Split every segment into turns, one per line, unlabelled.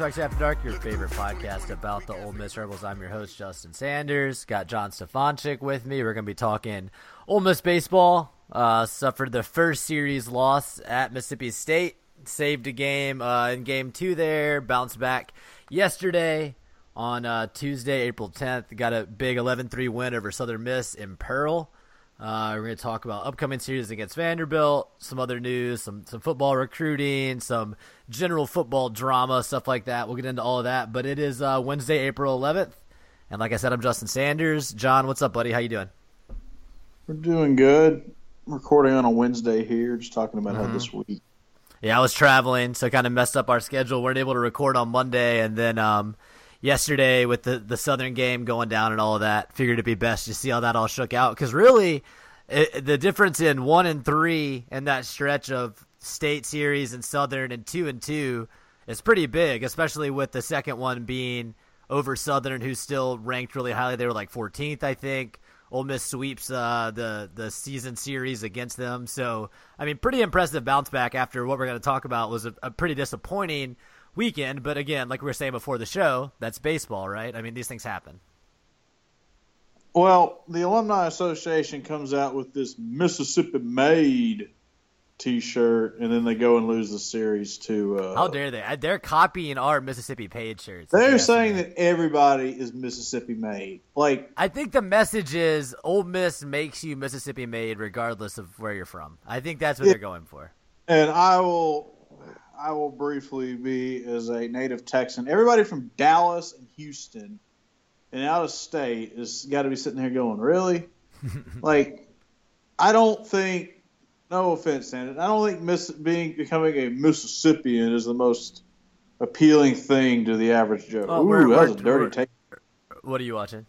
Trucks After Dark, your favorite podcast about the Ole Miss Rebels. I'm your host, Justin Sanders. Got John Stefanchik with me. We're going to be talking Ole Miss baseball. Uh, suffered the first series loss at Mississippi State. Saved a game uh, in game two there. Bounced back yesterday on uh, Tuesday, April 10th. Got a big 11 3 win over Southern Miss in Pearl. Uh, we're going to talk about upcoming series against Vanderbilt, some other news, some some football recruiting, some general football drama, stuff like that. We'll get into all of that. But it is uh, Wednesday, April 11th, and like I said, I'm Justin Sanders. John, what's up, buddy? How you doing?
We're doing good. Recording on a Wednesday here, just talking about how this week.
Yeah, I was traveling, so kind of messed up our schedule. We weren't able to record on Monday, and then um, yesterday with the the Southern game going down and all of that, figured it'd be best to see how that all shook out. Because really, it, the difference in one and three and that stretch of state series and Southern and two and two is pretty big, especially with the second one being over Southern, who's still ranked really highly. They were like 14th, I think. Ole Miss sweeps uh, the the season series against them. So I mean, pretty impressive bounce back after what we're going to talk about was a, a pretty disappointing weekend. But again, like we were saying before the show, that's baseball, right? I mean, these things happen.
Well, the Alumni Association comes out with this Mississippi made T-shirt, and then they go and lose the series to. Uh,
How dare they? They're copying our Mississippi paid shirts.
They're saying that everybody is Mississippi made. Like,
I think the message is Ole Miss makes you Mississippi made regardless of where you're from. I think that's what
Yeah.
they're going for.
and I will, I will briefly be as a native Texan. Everybody from Dallas and Houston and out of state has got to be sitting here going, really? like, I don't think. No offense, Sandon. I don't think miss, being becoming a Mississippian is the most appealing thing to the average Joe.
Oh,
Ooh,
we're-
that was a
we're-
dirty
we're-
take.
What are you watching?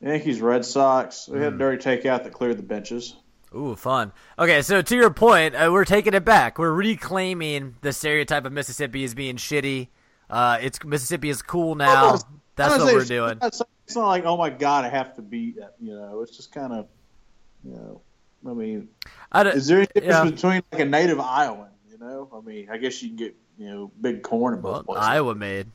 Yankees, Red Sox. We had
Hmm.
a dirty takeout that cleared the benches.
Ooh, fun. Okay, so to your point, uh, we're taking it back. We're reclaiming the stereotype of Mississippi as being shitty. Uh, it's Mississippi is cool now.
I'm
That's what we're doing.
It's not, it's not like, oh my god, I have to be. You know, it's just kind of, you know, I mean,
I
is there any difference
yeah.
between like a native Iowan? You know, I mean, I guess you can get you know big corn in both
Well,
places.
Iowa made.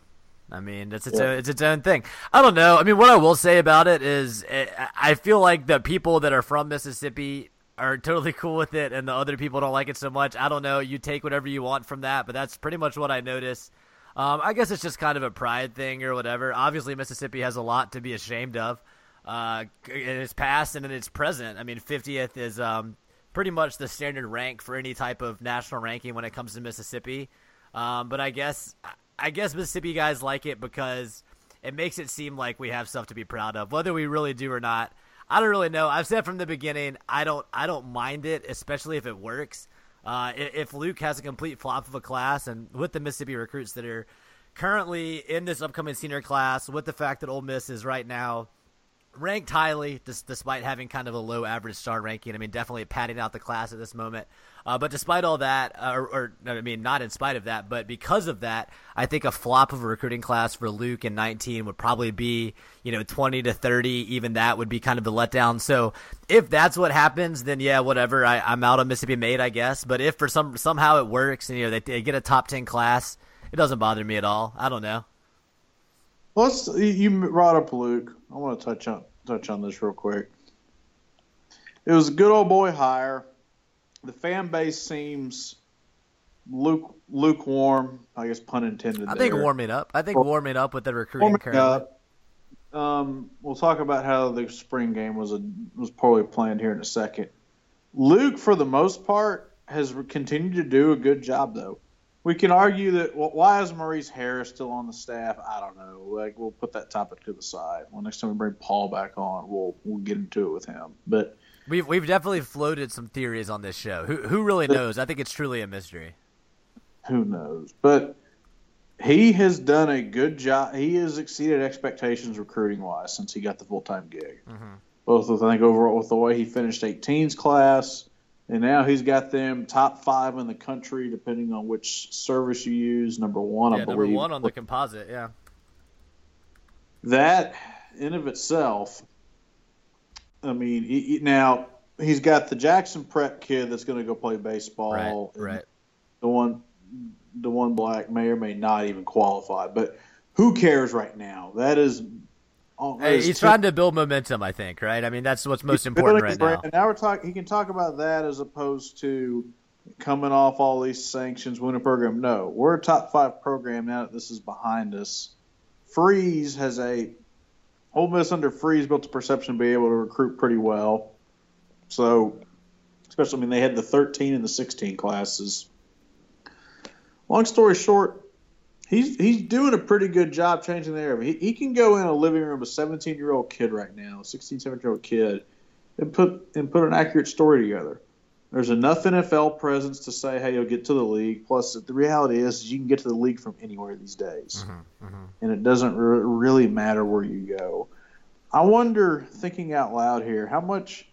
I mean, it's its
Yeah.
own, it's its own thing. I don't know. I mean, what I will say about it is, eh, I feel like the people that are from Mississippi are totally cool with it, and the other people don't like it so much. I don't know. You take whatever you want from that, but that's pretty much what I notice. Um, I guess it's just kind of a pride thing or whatever. Obviously, Mississippi has a lot to be ashamed of uh, in its past and in its present. I mean, 50th is um, pretty much the standard rank for any type of national ranking when it comes to Mississippi. Um, but I guess I guess Mississippi guys like it because it makes it seem like we have stuff to be proud of, whether we really do or not. I don't really know. I've said from the beginning, I don't I don't mind it, especially if it works. Uh, if Luke has a complete flop of a class, and with the Mississippi recruits that are currently in this upcoming senior class, with the fact that Ole Miss is right now ranked highly, dis- despite having kind of a low average star ranking. I mean, definitely padding out the class at this moment. Uh, but despite all that, uh, or, or I mean, not in spite of that, but because of that, I think a flop of a recruiting class for Luke in 19 would probably be, you know, 20 to 30. Even that would be kind of the letdown. So if that's what happens, then yeah, whatever. I, I'm out of Mississippi made, I guess. But if for some somehow it works and you know they, they get a top 10 class, it doesn't bother me at all. I don't know.
Let's. You brought up Luke. I want to touch on touch on this real quick. It was a good old boy hire. The fan base seems luke lukewarm. I guess pun intended.
I think warming up. I think warming up with the recruiting
up. Um, we'll talk about how the spring game was a was poorly planned here in a second. Luke, for the most part, has continued to do a good job, though. We can argue that well, why is Maurice Harris still on the staff? I don't know. Like we'll put that topic to the side. Well, next time we bring Paul back on, we'll we'll get into it with him. But
We've we've definitely floated some theories on this show. Who who really knows? I think it's truly a mystery.
who knows? But he has done a good job. He has exceeded expectations recruiting wise since he got the full time gig. Mm-hmm. Both with I think overall with the way he finished 18's class, and now he's got them top five in the country, depending on which service you use. Number one, I
Yeah,
believe.
number one on the composite. Yeah.
that in of itself, I mean, he, he- now he's got the Jackson Prep kid that's going to go play baseball.
Right. Right.
The one, the one black may or may not even qualify, but who cares right now? That is. Oh,
Hey, he's
ten-
trying to build momentum. I think. Right. I mean, that's what's most
he's
important right
brand.
now.
And now we're talking. He can talk about that as opposed to coming off all these sanctions, win a program. No, we're a top five program now that this is behind us. Freeze has a Ole Miss under Freeze built a perception to be able to recruit pretty well. So, especially, I mean, they had the 13 and the 16 classes. Long story short, he's he's doing a pretty good job changing the area. He, he can go in a living room a 17 year old kid right now, 16, 17 year old kid, and put and put an accurate story together. There's enough NFL presence to say, hey, you'll get to the league. Plus, the reality is, you can get to the league from anywhere these days, mm-hmm, mm-hmm. and it doesn't re- really matter where you go. I wonder, thinking out loud here, how much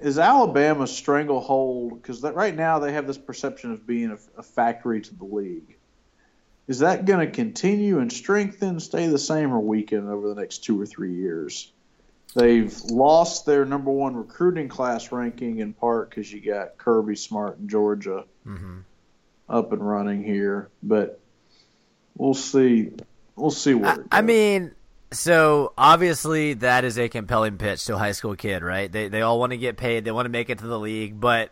is Alabama stranglehold? Because right now they have this perception of being a, a factory to the league. Is that going to continue and strengthen, stay the same, or weaken over the next two or three years? They've lost their number one recruiting class ranking in part because you got Kirby Smart in Georgia mm-hmm. up and running here, but we'll see. We'll see where.
I, I mean, so obviously that is a compelling pitch to a high school kid, right? They they all want to get paid, they want to make it to the league, but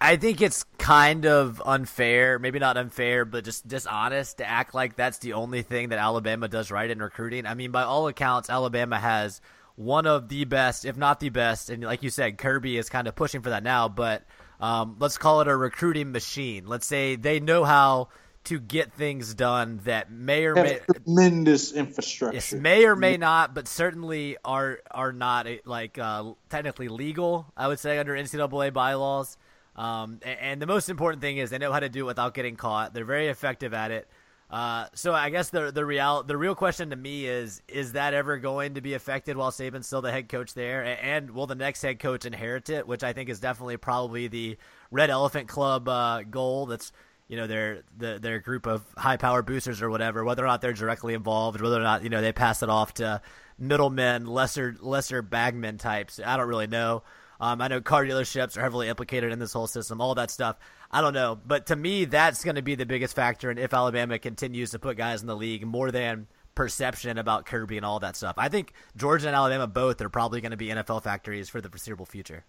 I think it's kind of unfair, maybe not unfair, but just dishonest to act like that's the only thing that Alabama does right in recruiting. I mean, by all accounts, Alabama has one of the best, if not the best, and like you said, Kirby is kind of pushing for that now, but um, let's call it a recruiting machine. Let's say they know how to get things done that may or may
tremendous infrastructure.
Yes, may or may not, but certainly are are not eh, like uh, technically legal. I would say under NCAA bylaws. Um, a- and, the most important thing is they know how to do it without getting caught. They're very effective at it. Uh, so I guess the the real the real question to me is is that ever going to be affected while Saban's still the head coach there, A- and will the next head coach inherit it? Which I think is definitely probably the Red Elephant Club uh, goal. That's you know their the, their group of high power boosters or whatever. Whether or not they're directly involved, whether or not you know they pass it off to middlemen, lesser lesser bagmen types. I don't really know. Um, I know car dealerships are heavily implicated in this whole system, all that stuff. I don't know, but to me, that's going to be the biggest factor. And if Alabama continues to put guys in the league more than perception about Kirby and all that stuff, I think Georgia and Alabama both are probably going to be NFL factories for the foreseeable future.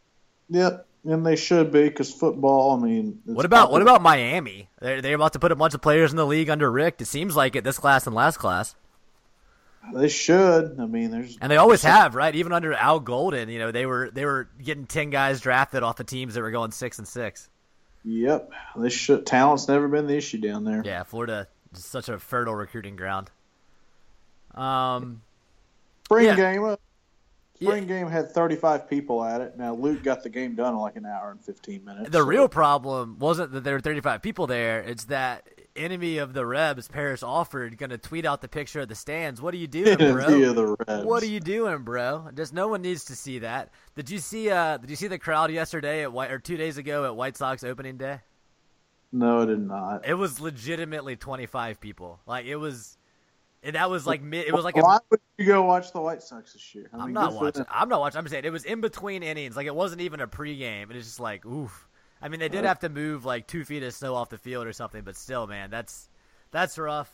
Yep, and they should be because football. I mean,
What about what about Miami? They're they're about to put a bunch of players in the league under Rick. It seems like it this class and last class,
They should. I mean, there's
and they always have, right? Even under Al Golden, you know, they were they were getting ten guys drafted off the teams that were going six and six.
Yep, they should. Talent's never been the issue down there.
Yeah, Florida is such a fertile recruiting ground. Um,
Spring
Yeah.
game. uh, Spring
Yeah.
game had 35 people at it. Now Luke got the game done in like an hour and 15 minutes.
the
so-
real problem wasn't that there were 35 people there. It's that enemy of the Rebs, Parrish Alford, going to tweet out the picture of the stands. What are you doing, bro?
enemy of the Rebs.
What are you doing, bro? Just no one needs to see that. Did you see? Uh, did you see the crowd yesterday at White or two days ago at White Sox opening day?
No, I did not.
It was legitimately 25 people. Like it was, and that was like mid. It was like a
Why would you go watch the White Sox this year? I
I'm
mean,
not watching. I'm not watching. I'm saying it was in between innings. Like it wasn't even a pregame. And it's just like, oof. I mean, they did have to move like two feet of snow off the field or something, but still, man, that's that's rough.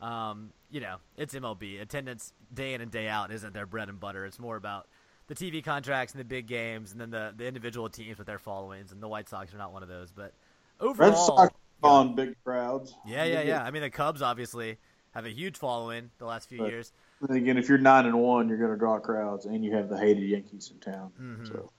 Um, you know, it's MLB. Attendance day in and day out isn't their bread and butter. It's more about the TV contracts and the big games, and then the the individual teams with their followings. And the White Sox are not one of those. But
Red
overall,
Sox on big crowds.
Yeah, yeah, yeah. I mean, the Cubs obviously have a huge following the last few
Right.
years.
And again, if you're nine and one, you're going to draw crowds, and you have the hated Yankees in town.
Mm-hmm.
So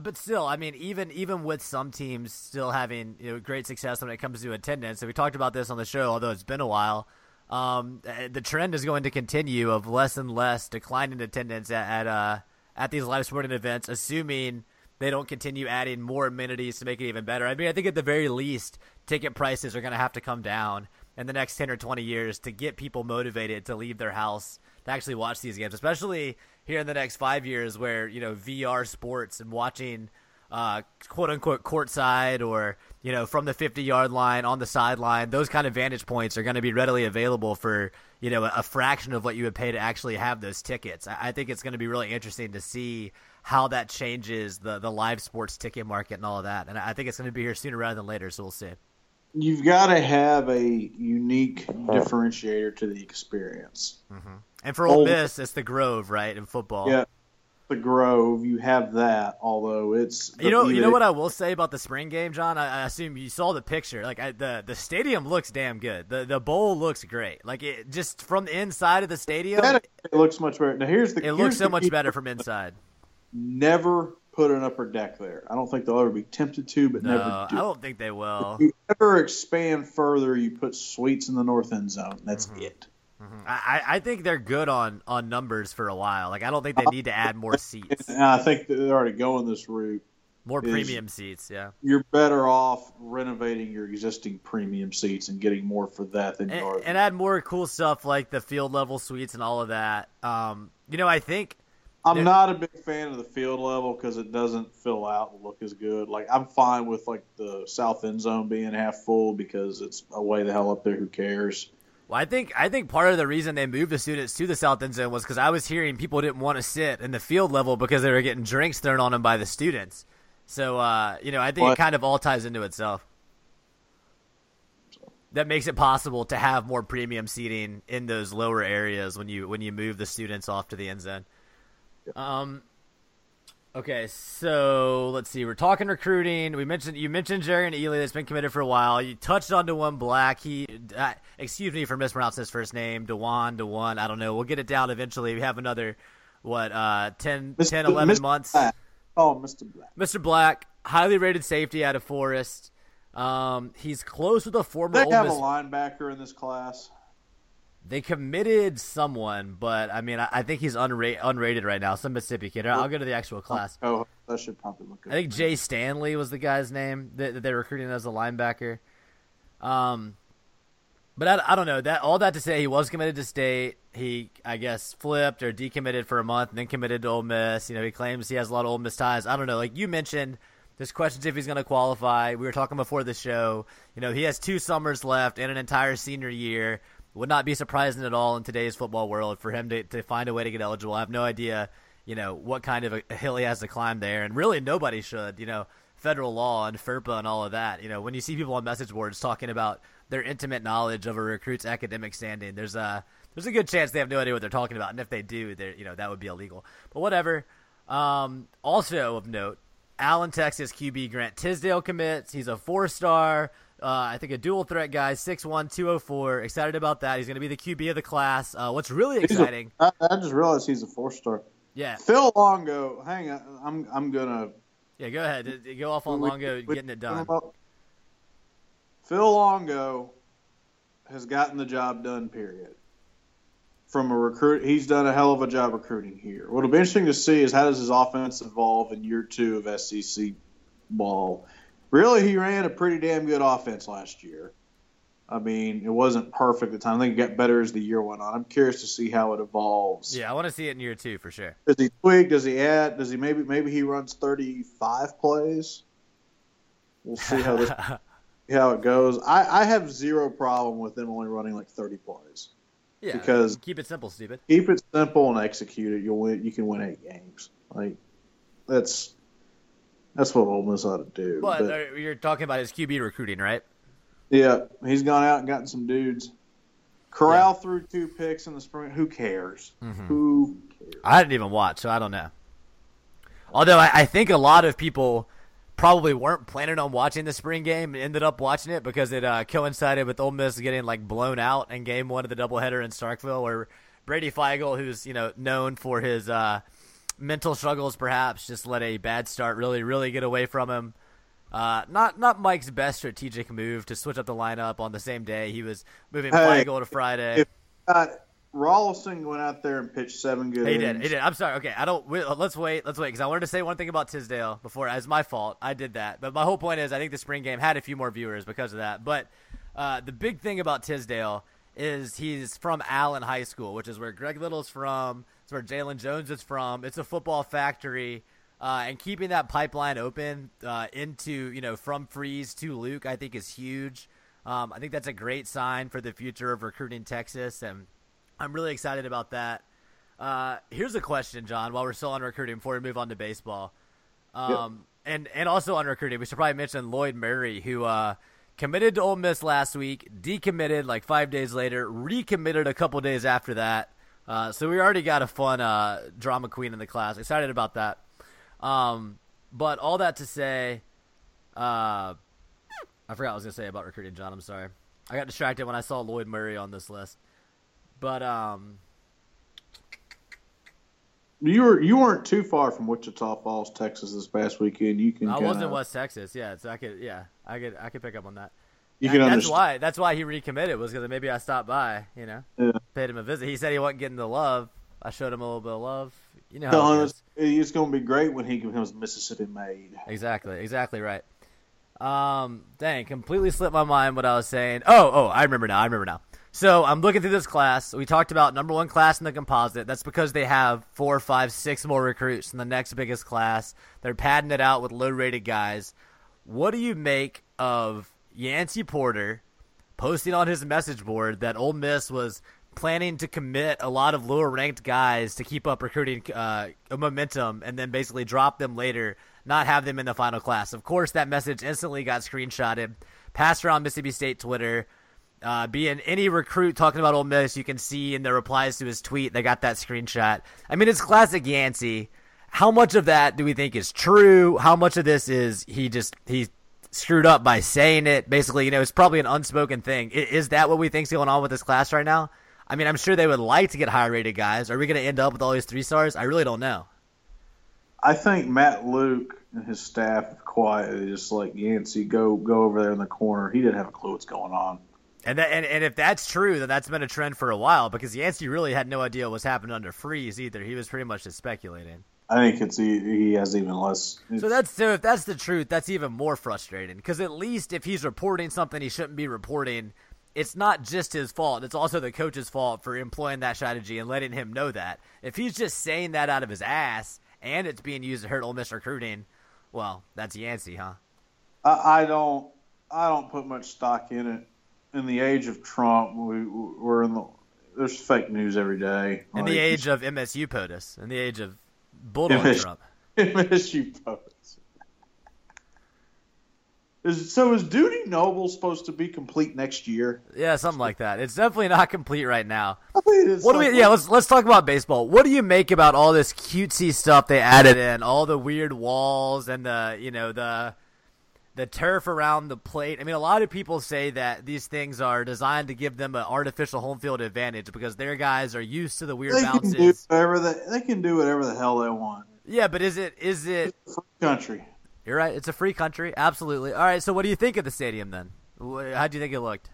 But still, I mean, even even with some teams still having you know, great success when it comes to attendance, and we talked about this on the show, although it's been a while. Um, uh, the trend is going to continue of less and less decline in attendance at at, uh, at these live sporting events, assuming they don't continue adding more amenities to make it even better. I mean, I think at the very least, ticket prices are going to have to come down in the next 10 or 20 years to get people motivated to leave their house to actually watch these games, especially here in the next five years where, you know, VR sports and watching uh, quote unquote courtside or, you know, from the 50 yard line on the sideline, those kind of vantage points are going to be readily available for, you know, a fraction of what you would pay to actually have those tickets. I, I think it's going to be really interesting to see how that changes the, the live sports ticket market and all of that. And I think it's going to be here sooner rather than later, so we'll see.
you've got to have a unique differentiator to the experience.
And for Ole. Miss, it's the Grove, right, in football.
Yeah, the Grove, you have that. Although it's
You know, you know what I will say about the spring game, John. I, I assume you saw the picture. Like I, the the stadium looks damn good. The the bowl looks great. Like it just from the inside of the stadium,
That- it looks much better. Now here's the
it
here's
looks so much better from inside.
Never put an upper deck there. I don't think they'll ever be tempted to, but
No,
never do.
I
do.
don't think they will.
If you ever expand further, you put suites in the north end zone. That's
Mm-hmm.
it.
I, I I think they're good on on numbers for a while. Like I don't think they need to add more seats,
And I think they're already going this route.
more premium seats. Yeah.
You're better off renovating your existing premium seats and getting more for that than you
and,
are.
and add more cool stuff like the field level suites and all of that. Um, you know, I think
I'm not a big fan of the field level because it doesn't fill out and look as good. Like I'm fine with like the south end zone being half full because it's away the hell up there. Who cares?
Well, I think I think part of the reason they moved the students to the south end zone was because I was hearing people didn't want to sit in the field level because they were getting drinks thrown on them by the students. So uh, you know, I think it kind of all ties into itself. That makes it possible to have more premium seating in those lower areas when you when you move the students off to the end zone. Um. Okay, so let's see. We're talking recruiting. We mentioned you mentioned Jerrion Ealy that's been committed for a while. You touched on Dewan Black. He, uh, excuse me for mispronouncing his first name, Dewan, Dewan. I don't know. We'll get it down eventually. We have another what, uh, 10, 10 11
Mr.
months.
Black. Oh, Mr. Black.
Mr. Black, highly rated safety out of Forest. Um, he's close with a former
They have a linebacker in this class.
They committed someone, but I mean, I, I think he's unra- unrated right now. Some Mississippi kid. I'll go to the actual class.
Oh, that should probably look good.
I think Jay Stanley was the guy's name that, that they're recruiting as a linebacker. Um, but I, I don't know that all that to say he was committed to state. He I guess flipped or decommitted for a month and then committed to Ole Miss. You know he claims he has a lot of Ole Miss ties. I don't know. Like you mentioned, there's questions if he's going to qualify. We were talking before the show. You know he has two summers left and an entire senior year. Would not be surprising at all in today's football world for him to, to find a way to get eligible. I have no idea, you know, what kind of a hill he has to climb there, and really nobody should. You know, federal law and FERPA and all of that. You know, when you see people on message boards talking about their intimate knowledge of a recruit's academic standing, there's a there's a good chance they have no idea what they're talking about, and if they do, they you know that would be illegal. But whatever. Um, also of note, Allen, Texas QB Grant Tisdale commits. He's a four star. Uh, I think a dual threat guy, 6'1", 204. Excited about that. He's going to be the QB of the class. Uh, what's really exciting?
I, I just realized he's a four star.
yeah,
Phil Longo, hang on, I'm I'm gonna
yeah. Go ahead. Go off on
we-
Longo
we-
getting it done.
Phil Longo has gotten the job done. Period. From a recruit, he's done a hell of a job recruiting here. What'll be interesting to see is how does his offense evolve in year two of SEC ball. Really, he ran a pretty damn good offense last year. I mean, it wasn't perfect at the time. I think it got better as the year went on. I'm curious to see how it evolves.
Yeah, I want to see it in year two for sure.
Does he tweak? Does he add? Does he maybe maybe he runs 35 plays? We'll see how this how it goes. I, I have zero problem with them only running like 30 plays.
yeah,
because-
keep it simple, stupid.
Keep it simple and execute it. You'll win. You can win eight games. Like that's that's what Ole Miss ought to do.
But
But,
you're talking about his QB recruiting, right?
yeah, he's gone out and gotten some dudes. Corral threw two picks in the spring. Who cares?
Mm-hmm.
Who cares?
I didn't even watch, so I don't know. Although I, I think a lot of people probably weren't planning on watching the spring game and ended up watching it because it uh, coincided with Ole Miss getting like blown out in game one of the doubleheader in Starkville, where Brady Feigl, who's you know known for his uh, mental struggles, perhaps just let a bad start really really get away from him. Uh, not not Mike's best strategic move to switch up the lineup on the same day. He was moving
Hey,
Feigl to Friday.
If uh, Rolison went out there and pitched seven good
He did.
innings.
He did. I'm sorry. Okay, I don't. Wait, let's wait. Let's wait because I wanted to say one thing about Tisdale before. As my fault, I did that. But my whole point is, I think the spring game had a few more viewers because of that. But uh, the big thing about Tisdale is he's from Allen High School, which is where Greg Little's from. It's where Jalen Jones is from. It's a football factory. Uh, and keeping that pipeline open uh, into you know from Freeze to Luke, I think is huge. Um, I think that's a great sign for the future of recruiting Texas, and I'm really excited about that. Uh, here's a question, John. While we're still on recruiting, before we move on to baseball, um, and and also on recruiting, we should probably mention Lloyd Murray, who uh, committed to Ole Miss last week, decommitted like five days later, recommitted a couple days after that. Uh, so we already got a fun uh, drama queen in the class. Excited about that. Um, but all that to say, uh, I forgot what I was gonna say about recruiting, John. I'm sorry. I got distracted when I saw Lloyd Murray on this list. But um,
You were you weren't too far from Wichita Falls, Texas, this past weekend. You can
I was in West Texas, yeah. So I could, yeah, I could, I could pick up on that.
You
That-
can
that's why. That's why he recommitted was because maybe I stopped by, you know,
Yeah.
paid him a visit. He said he wasn't getting the love. I showed him a little bit of love. You know
Telling
it
it's going to be great when he becomes Mississippi made.
Exactly, exactly right. Um, dang, completely slipped my mind what I was saying. Oh, oh, I remember now. I remember now. So I'm looking through this class. We talked about number one class in the composite. That's because they have four, five, six more recruits in the next biggest class. They're padding it out with low rated guys. What do you make of Yancey Porter posting on his message board that Ole Miss was planning to commit a lot of lower ranked guys to keep up recruiting uh, momentum and then basically drop them later, not have them in the final class. Of course, that message instantly got screenshotted, passed around Mississippi State Twitter. Uh, being any recruit talking about Ole Miss, you can see in the replies to his tweet, they got that screenshot. I mean, it's classic Yancey. How much of that do we think is true? How much of this is he just he screwed up by saying it? Basically, you know, it's probably an unspoken thing. I- Is that what we think's going on with this class right now? I mean, I'm sure they would like to get higher rated guys. Are we going to end up with all these three stars? I really don't know.
I think Matt Luke and his staff have quietly just like Yancey go go over there in the corner. He didn't have a clue what's going on.
And that, and, and if that's true, then that's been a trend for a while because Yancey really had no idea what was happening under Freeze either. He was pretty much just speculating.
I think it's he, he has even less.
So that's so if that's the truth, that's even more frustrating because at least if he's reporting something he shouldn't be reporting, it's not just his fault. It's also the coach's fault for employing that strategy and letting him know that. If he's just saying that out of his ass and it's being used to hurt Ole Miss recruiting, well, that's Yancey, huh?
I, I don't I don't put much stock in it. In the age of Trump, we we're in the there's fake news every day.
In the age of MSU POTUS, in the age of Bulldog
MSU.
Trump.
MSU. Is so is Dudy Noble supposed to be complete next year?
Yeah, something like that. It's definitely not complete right now.
I mean, it's
What do we? Yeah, let's let's talk about baseball. What do you make about all this cutesy stuff they added in? All the weird walls and the you know the the turf around the plate. I mean, a lot of people say that these things are designed to give them an artificial home field advantage because their guys are used to the weird
they can do whatever they, they can do whatever the hell they want.
Yeah, but is it is it?
Free country.
You're right. It's a free country. Absolutely. All right. So, what do you think of the stadium then? How do you think it looked?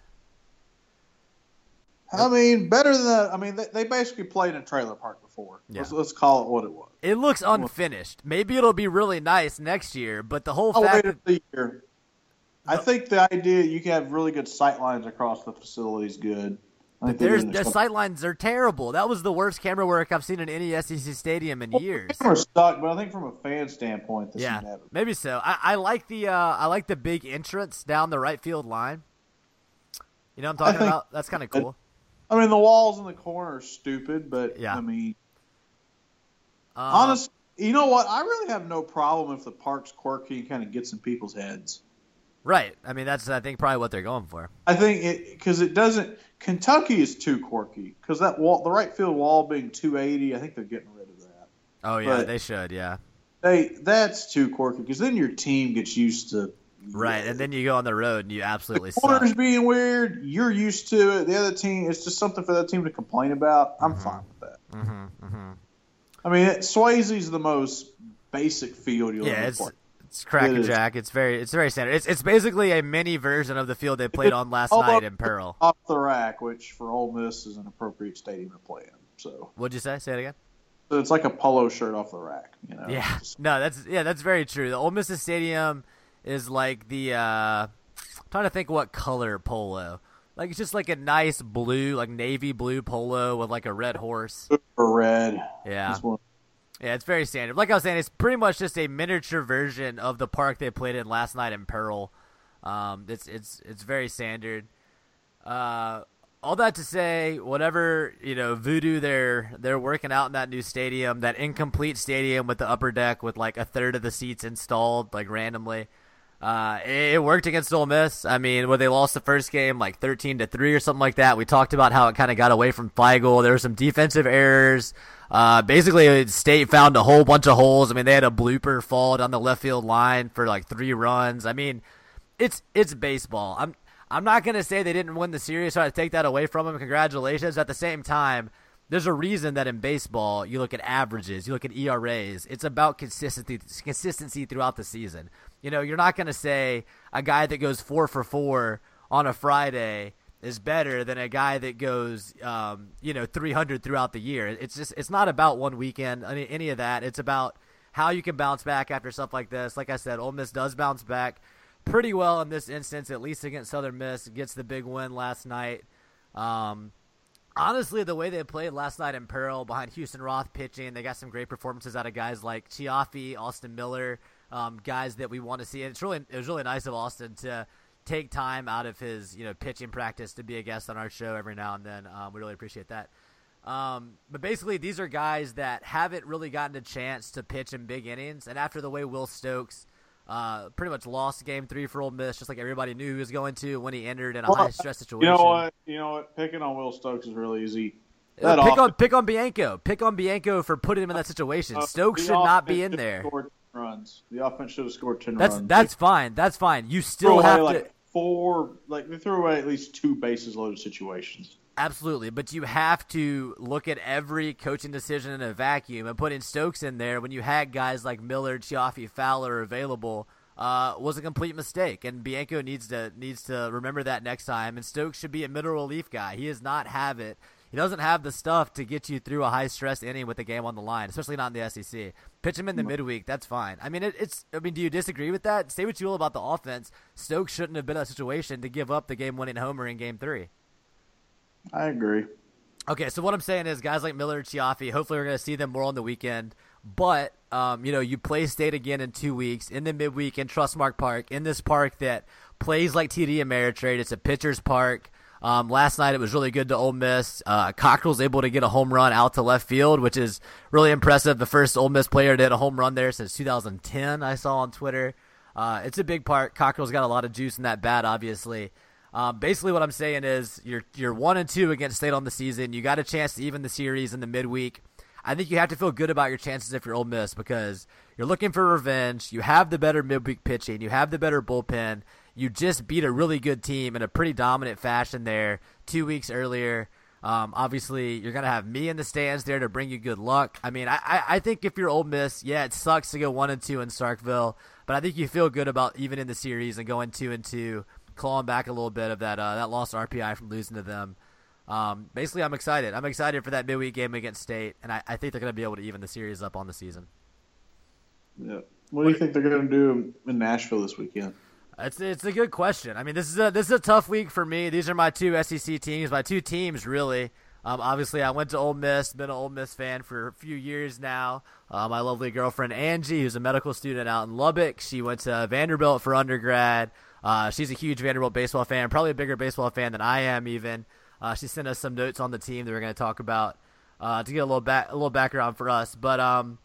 I mean, better than that. I mean, they, they basically played in a trailer park before. Let's,
Yeah.
let's call it what it was.
It looks unfinished. Maybe it'll be really nice next year, but the whole
Oh,
fact that
the year. I think the idea you can have really good sight lines across the facility is good. I think they're
There's
doing
their sight lines are terrible. That was the worst camera work I've seen in any SEC stadium in years.
Cameras suck, but I think from a fan standpoint, this
Yeah, maybe so. I, I like the uh, I like the big entrance down the right field line. You know what I'm talking
think-
about? That's kind of cool.
I mean, the walls in the corner are stupid, but
Yeah.
I mean,
Um,
honest, you know what? I really have no problem if the park's quirky and kind of gets in people's heads.
right. I mean, that's I think probably what they're going for.
I think it because it doesn't. Kentucky is too quirky because that wall, the right field wall being 280. I think they're getting rid of that.
Oh yeah,
But-
they should. Yeah.
Hey, that's too quirky because then your team gets used to
Right, and then you go on the road and you absolutely
the corners
suck.
being weird. You're used to it. The other team, it's just something for that team to complain about. I'm
Mm-hmm.
fine with that. I mean, it, Swayze's the most basic field you'll
Yeah,
ever
it's
play.
it's crack
It
jack. It's very it's very standard. It's it's basically a mini version of the field they played on last night in Pearl.
off the rack, which for Ole Miss is an appropriate stadium to play in. So,
What'd you say? Say it again.
so it's like a polo shirt off the rack. You know,
Yeah, no, that's yeah, that's very true. The Ole Miss Stadium is like the uh I'm trying to think what color polo. Like it's just like a nice blue, like navy blue polo with like a red horse.
super red.
Yeah. Yeah, it's very standard. Like I was saying, it's pretty much just a miniature version of the park they played in last night in Pearl. Um, it's it's it's very standard. Uh, all that to say, whatever you know, voodoo they're they're working out in that new stadium, that incomplete stadium with the upper deck with like a third of the seats installed, like randomly. Uh, it, worked against Ole Miss. I mean, where they lost the first game like thirteen to three or something like that. We talked about how it kind of got away from Feigl. There were some defensive errors. Uh, basically, State found a whole bunch of holes. I mean, they had a blooper fall down the left field line for like three runs. I mean, it's it's baseball. I'm I'm not gonna say they didn't win the series, so I take that away from them. Congratulations. At the same time, there's a reason that in baseball you look at averages, you look at ERAs. It's about consistency consistency throughout the season. You know, you're not gonna say a guy that goes four for four on a Friday is better than a guy that goes, um, you know, 300 throughout the year. It's just it's not about one weekend, any, any of that. It's about how you can bounce back after stuff like this. Like I said, Ole Miss does bounce back pretty well in this instance, at least against Southern Miss. Gets the big win last night. Um, honestly, the way they played last night in Pearl behind Houston Roth pitching, they got some great performances out of guys like Cioffi, Austin Miller, um, guys that we want to see. And it's really it was really nice of Austin to take time out of his you know pitching practice to be a guest on our show every now and then. Um, we really appreciate that. Um, but basically, these are guys that haven't really gotten a chance to pitch in big innings. And after the way Will Stokes uh, pretty much lost game three for Ole Miss, just like everybody knew he was going to when he entered in a
Well,
high stress situation.
You know what? You know what? Picking on Will Stokes is really easy.
Uh,
That
pick
off-
on pick on Bianco. Pick on Bianco for putting him in that situation.
uh,
Stokes should not be in there.
Scored 10 runs. The offense should have scored ten
That's
runs.
that's fine. That's fine. You still have to
four. Like they threw away at least two bases loaded situations.
absolutely, but you have to look at every coaching decision in a vacuum. And putting Stokes in there when you had guys like Miller, Cioffi, Fowler available uh, was a complete mistake. And Bianco needs to needs to remember that next time. And Stokes should be a middle relief guy. He does not have it. He doesn't have the stuff to get you through a high stress inning with the game on the line, especially not in the SEC. Pitch him in the midweek, that's fine. I mean, it, it's. I mean, do you disagree with that? Say what you will about the offense. Stokes shouldn't have been in a situation to give up the game-winning homer in Game Three.
I agree.
Okay, so what I'm saying is, guys like Miller, and Cioffi, hopefully we're going to see them more on the weekend. But um, you know, you play State again in two weeks in the midweek in Trustmark Park, in this park that plays like TD Ameritrade. It's a pitcher's park. Um, last night it was really good to Ole Miss. Uh, Cockrell's able to get a home run out to left field, which is really impressive. The first Ole Miss player to hit a home run there since 2010. I saw on Twitter. Uh, it's a big part. Cockrell's got a lot of juice in that bat, obviously. Um, basically, what I'm saying is you're you're one and two against State on the season. You got a chance to even the series in the midweek. I think you have to feel good about your chances if you're Ole Miss because you're looking for revenge. You have the better midweek pitching. You have the better bullpen. You just beat a really good team in a pretty dominant fashion there two weeks earlier. Um, obviously, you're gonna have me in the stands there to bring you good luck. I mean, I, I, think if you're Ole Miss, yeah, it sucks to go one and two in Starkville, but I think you feel good about even in the series and going two and two, clawing back a little bit of that uh, that lost RPI from losing to them. Um, basically, I'm excited. I'm excited for that midweek game against State, and I, I think they're going to be able to even the series up on the season.
Yeah. What do you think they're going to do in Nashville this weekend?
It's it's a good question. I mean, this is a this is a tough week for me. These are my two SEC teams, my two teams really. Um, obviously, I went to Ole Miss, been an Ole Miss fan for a few years now. Uh, my lovely girlfriend Angie, who's a medical student out in Lubbock, she went to Vanderbilt for undergrad. Uh, she's a huge Vanderbilt baseball fan, probably a bigger baseball fan than I am even. Uh, she sent us some notes on the team that we're going to talk about uh, to get a little back a little background for us. But um,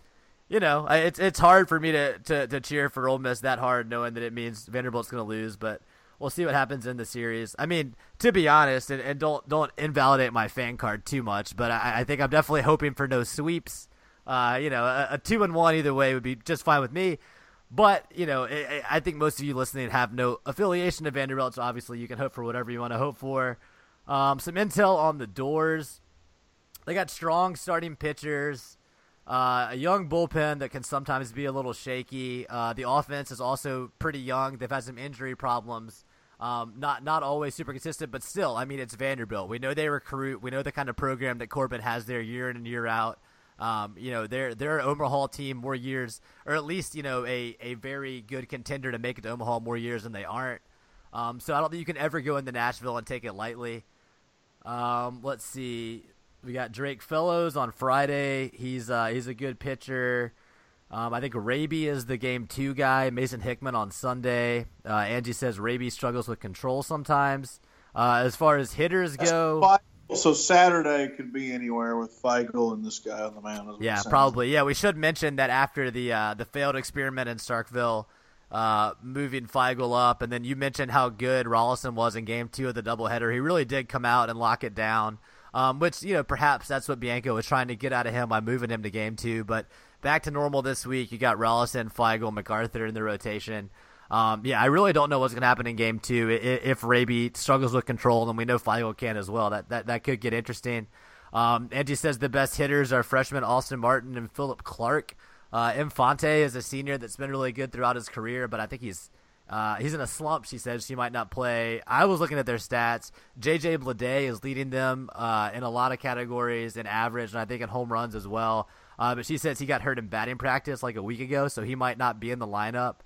you know, it's it's hard for me to, to, to cheer for Ole Miss that hard, knowing that it means Vanderbilt's going to lose. But we'll see what happens in the series. I mean, to be honest, and, and don't don't invalidate my fan card too much, but I, I think I'm definitely hoping for no sweeps. Uh, you know, a, a two and one either way would be just fine with me. But you know, I, I think most of you listening have no affiliation to Vanderbilt, so obviously you can hope for whatever you want to hope for. Um, some intel on the doors. They got strong starting pitchers, uh, a young bullpen that can sometimes be a little shaky. Uh, the offense is also pretty young. They've had some injury problems. Um, not not always super consistent, but still, I mean, it's Vanderbilt. We know they recruit. We know the kind of program that Corbin has there year in and year out. Um, you know, they're they're an Omaha team more years, or at least you know a a very good contender to make it to Omaha more years than they aren't. Um, so I don't think you can ever go into Nashville and take it lightly. Um, let's see, we got Drake Fellows on Friday. He's uh, he's a good pitcher. Um, I think Raby is the game two guy. Mason Hickman on Sunday. Uh, Angie says Raby struggles with control sometimes. Uh, as far as hitters go,
so Saturday could be anywhere with Feigl and this guy on the mound.
Yeah, probably. Yeah, we should mention that after the uh, the failed experiment in Starkville, uh, moving Feigl up, and then you mentioned how good Rolison was in Game Two of the doubleheader. He really did come out and lock it down. Um, which you know perhaps that's what Bianco was trying to get out of him by moving him to Game Two, but back to normal this week. You got Rolison, Feigl, McArthur in the rotation. Um, yeah, I really don't know what's going to happen in game two. If Raby struggles with control, and we know Feigl can as well. That that, that could get interesting. Um, Angie says the best hitters are freshman Austin Martin and Philip Clark. Uh, Infante is a senior that's been really good throughout his career, but I think he's uh, he's in a slump. She says she might not play. I was looking at their stats. JJ Bleday is leading them uh, in a lot of categories in average, and I think in home runs as well. Uh, but she says he got hurt in batting practice like a week ago, so he might not be in the lineup.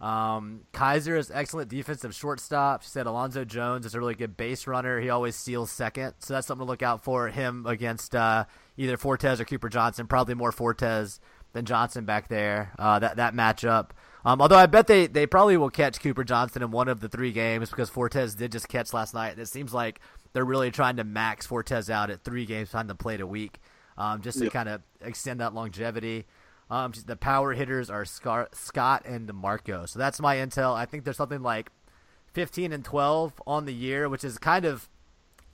Um, Kaiser is excellent defensive shortstop. She said Alonzo Jones is a really good base runner. He always steals second, so that's something to look out for him against uh, either Fortes or Cooper Johnson. Probably more Fortes than Johnson back there. Uh, that that matchup. Um, although I bet they, they probably will catch Cooper Johnson in one of the three games because Fortes did just catch last night. It seems like they're really trying to max Fortes out at three games time to play a week um, just to yep. kind of extend that longevity. Um, the power hitters are Scott and DeMarco. So that's my intel. I think there's something like 15 and 12 on the year, which is kind of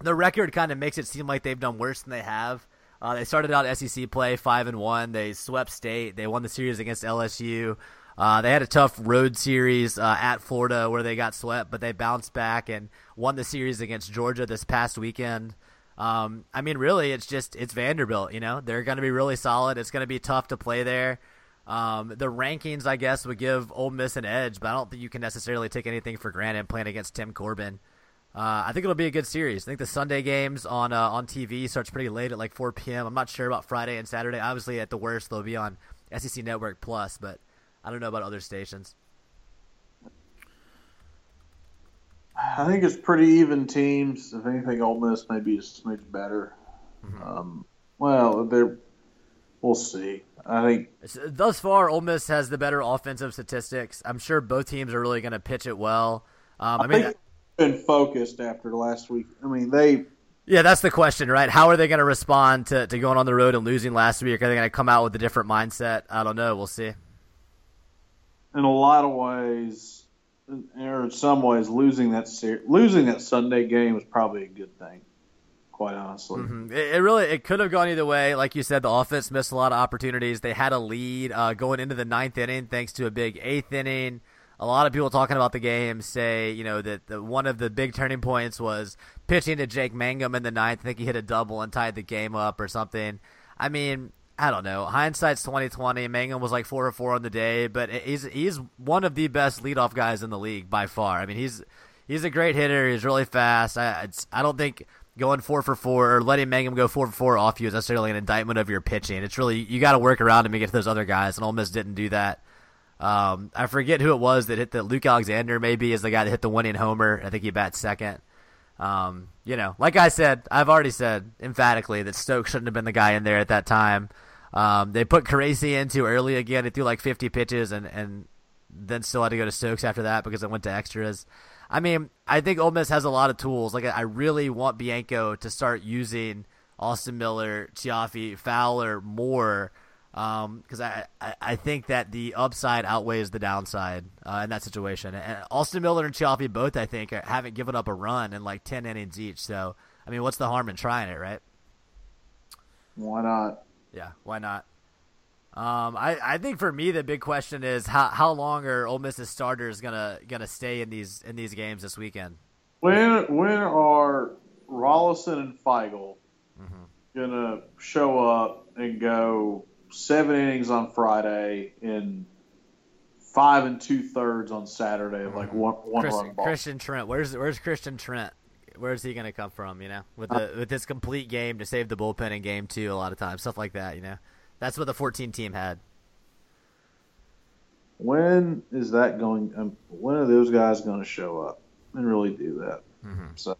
the record kind of makes it seem like they've done worse than they have. Uh, they started out SEC play five and one. They swept state. They won the series against LSU. Uh, they had a tough road series uh, at Florida where they got swept, but they bounced back and won the series against Georgia this past weekend. Um, I mean, really, it's just it's Vanderbilt. You know, they're going to be really solid. It's going to be tough to play there. Um, the rankings, I guess, would give Ole Miss an edge, but I don't think you can necessarily take anything for granted playing against Tim Corbin. Uh, I think it'll be a good series. I think the Sunday games on uh, on TV starts pretty late at like 4 p.m. I'm not sure about Friday and Saturday. Obviously, at the worst, they'll be on SEC Network Plus, but I don't know about other stations.
I think it's pretty even teams. If anything, Ole Miss may be a smidge better. Mm-hmm. Um, well, they're we'll see. I think
thus far, Ole Miss has the better offensive statistics. I'm sure both teams are really going to pitch it well. Um, I, I, mean, think
been focused after last week. I mean, they.
Yeah, that's the question, right? How are they going to respond to, to going on the road and losing last week? Are they going to come out with a different mindset? I don't know. We'll see.
In a lot of ways, or in some ways, losing that ser- losing that Sunday game was probably a good thing. Quite honestly,
mm-hmm. it, it, really it could have gone either way. Like you said, the offense missed a lot of opportunities. They had a lead uh, going into the ninth inning, thanks to a big eighth inning. A lot of people talking about the game say, you know, that the, one of the big turning points was pitching to Jake Mangum in the ninth. I think he hit a double and tied the game up or something. I mean, I don't know. Hindsight's twenty twenty. Mangum was like four or four on the day, but he's he's one of the best leadoff guys in the league by far. I mean, he's he's a great hitter. He's really fast. I I don't think going four for four or letting Mangum go four for four off you is necessarily an indictment of your pitching. It's really you got to work around him to get to those other guys, and Ole Miss didn't do that. Um, I forget who it was that hit the Luke Alexander. Maybe is the guy that hit the winning homer. I think he bats second. Um, you know, like I said, I've already said emphatically that Stokes shouldn't have been the guy in there at that time. Um, they put Caracci in too early again. He threw like 50 pitches and, and then still had to go to Stokes after that because it went to extras. I mean, I think Ole Miss has a lot of tools. Like, I really want Bianco to start using Austin Miller, Cioffi, Fowler more because um, I, I, I think that the upside outweighs the downside uh, in that situation. And Austin Miller and Cioffi both, I think, haven't given up a run in like 10 innings each. So, I mean, what's the harm in trying it, right?
Why not?
Yeah, why not? Um, I, I think for me the big question is how how long are Ole Miss's starters gonna gonna stay in these in these games this weekend?
When when are Rolison and Feigl gonna show up and go seven innings on Friday and five and two thirds on Saturday of like one one
Christian,
run ball?
Christian Trent, where's where's Christian Trent? Where's he gonna come from? You know, with the with this complete game to save the bullpen in game two, a lot of times stuff like that. You know, that's what the 14 team had.
When is that going? Um, when are those guys going to show up and really do that? So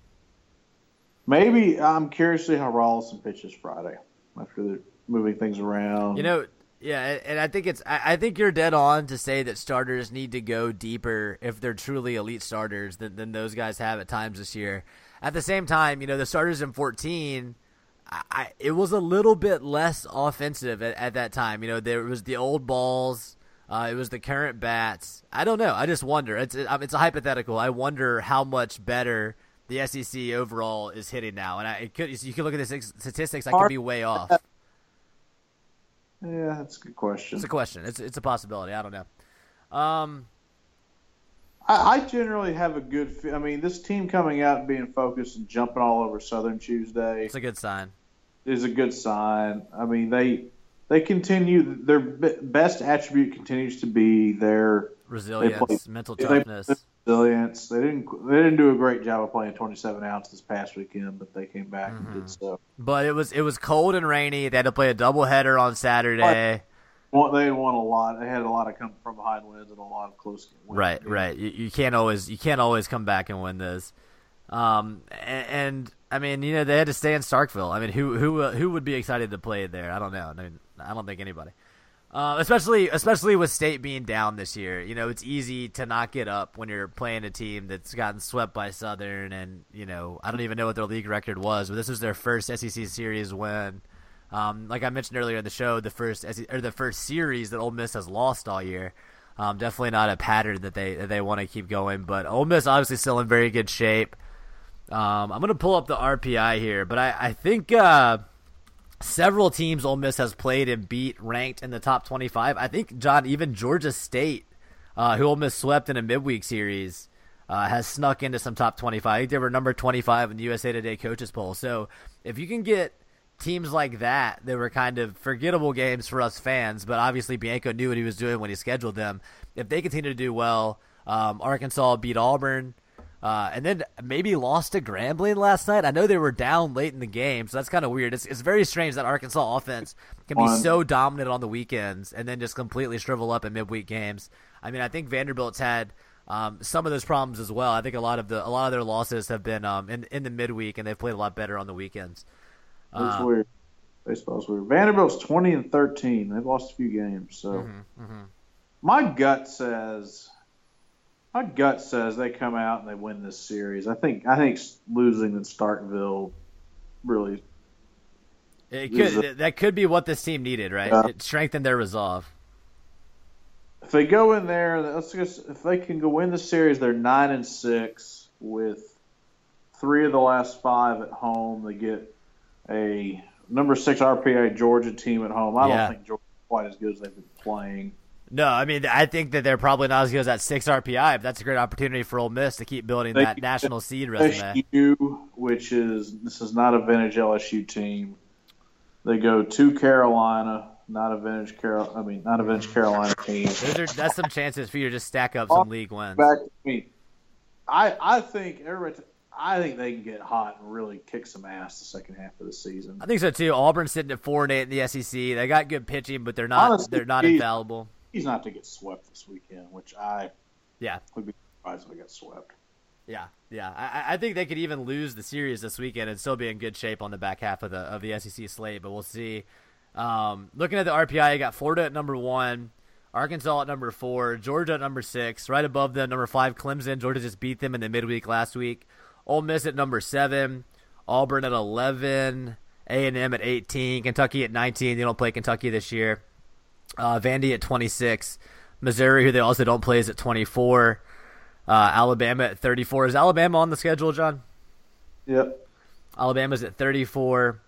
maybe I'm curious to see how Rolison pitches Friday after they're moving things around.
You know, yeah, and- I think it's I think you're dead on to say that starters need to go deeper if they're truly elite starters than, than those guys have at times this year. At the same time, you know, the starters in 14, I, it was a little bit less offensive at, at that time. You know, there was the old balls. Uh, it was the current bats. I don't know. I just wonder. It's it, it's a hypothetical. I wonder how much better the SEC overall is hitting now. And I it could you could look at the statistics. I could be way off.
yeah, that's a good question.
It's a question. It's it's a possibility. I don't know. Um,
I, I generally have a good. I mean, this team coming out and being focused and jumping all over Southern Tuesday
it's a good sign.
is a good sign. I mean, they they continue their best attribute continues to be their
Resilience,
played-
mental
they-
toughness.
resilience. They didn't they didn't do a great job of playing 27 ounce this past weekend, but they came back and
Mm-hmm.
did so.
But it was it was cold and rainy. They had to play a doubleheader on Saturday.
Well, they won a lot. They had a lot of come from behind wins and a lot of close wins.
Right, right. You, you can't always you can't always come back and win this. Um, and, and I mean, you know, they had to stay in Starkville. I mean, who who uh, who would be excited to play there? I don't know. I mean, I don't think anybody. Uh, especially especially with state being down this year, you know, it's easy to not get up when you're playing a team that's gotten swept by Southern, and you know, I don't even know what their league record was, but this was their first SEC series win. Um, like I mentioned earlier in the show, the first or the first series that Ole Miss has lost all year. Um, definitely not a pattern that they that they want to keep going, but Ole Miss obviously still in very good shape. Um, I'm gonna pull up the RPI here, but I I think uh, several teams Ole Miss has played and beat ranked in the top 25. I think John even Georgia State, uh, who Ole Miss swept in a midweek series, uh, has snuck into some top 25. I think they were number 25 in the USA Today coaches poll. So if you can get teams like that, they were kind of forgettable games for us fans, but obviously Bianco knew what he was doing when he scheduled them. If they continue to do well, um, Arkansas beat Auburn. Uh, and then maybe lost to Grambling last night. I know they were down late in the game, so that's kind of weird. It's, it's very strange that Arkansas offense can be so dominant on the weekends and then just completely shrivel up in midweek games. I mean, I think Vanderbilt's had um, some of those problems as well. I think a lot of the a lot of their losses have been um, in in the midweek, and they've played a lot better on the weekends.
It's
Uh,
weird. Baseball's weird. Vanderbilt's 20 and 13. They've lost a few games, so
Mm-hmm,
my gut says. My gut says they come out and they win this series. I think I think losing in Starkville really
It could that could be what this team needed, right? It strengthened their resolve.
if they go in there, let's just, if they can go win the series, they're nine and six with three of the last five at home. They get a number six RPI Georgia team at home. I
Yeah.
don't think Georgia's quite as good as they've been playing.
No, I mean I think that they're probably not as good as that six RPI, but that's a great opportunity for Ole Miss to keep building
They-
that national seed resume.
LSU, which is this is not a vintage LSU team. They go to Carolina, not a vintage Carol. I mean, not a vintage Carolina team.
Those are that's some chances for you to just stack up some league wins.
Back to me. I I think everybody. I think they can get hot and really kick some ass the second half of the season.
I think so too. Auburn's sitting at four and eight in the SEC. They got good pitching, but they're not
Honestly,
they're not
he-
infallible.
He's not to get swept this weekend, which I
Yeah,
would be surprised if they got swept.
yeah, yeah. I, I think they could even lose the series this weekend and still be in good shape on the back half of the of the SEC slate. But we'll see. Um, looking at the RPI, you got Florida at number one, Arkansas at number four, Georgia at number six, right above them, number five, Clemson. Georgia just beat them in the midweek last week. Ole Miss at number seven, Auburn at eleven, A and M at eighteen, Kentucky at nineteen. They don't play Kentucky this year. Uh, Vandy at twenty six, Missouri, who they also don't play, is at twenty four. Uh, Alabama at thirty four. Is Alabama on the schedule, John?
Yep.
Alabama's at thirty four.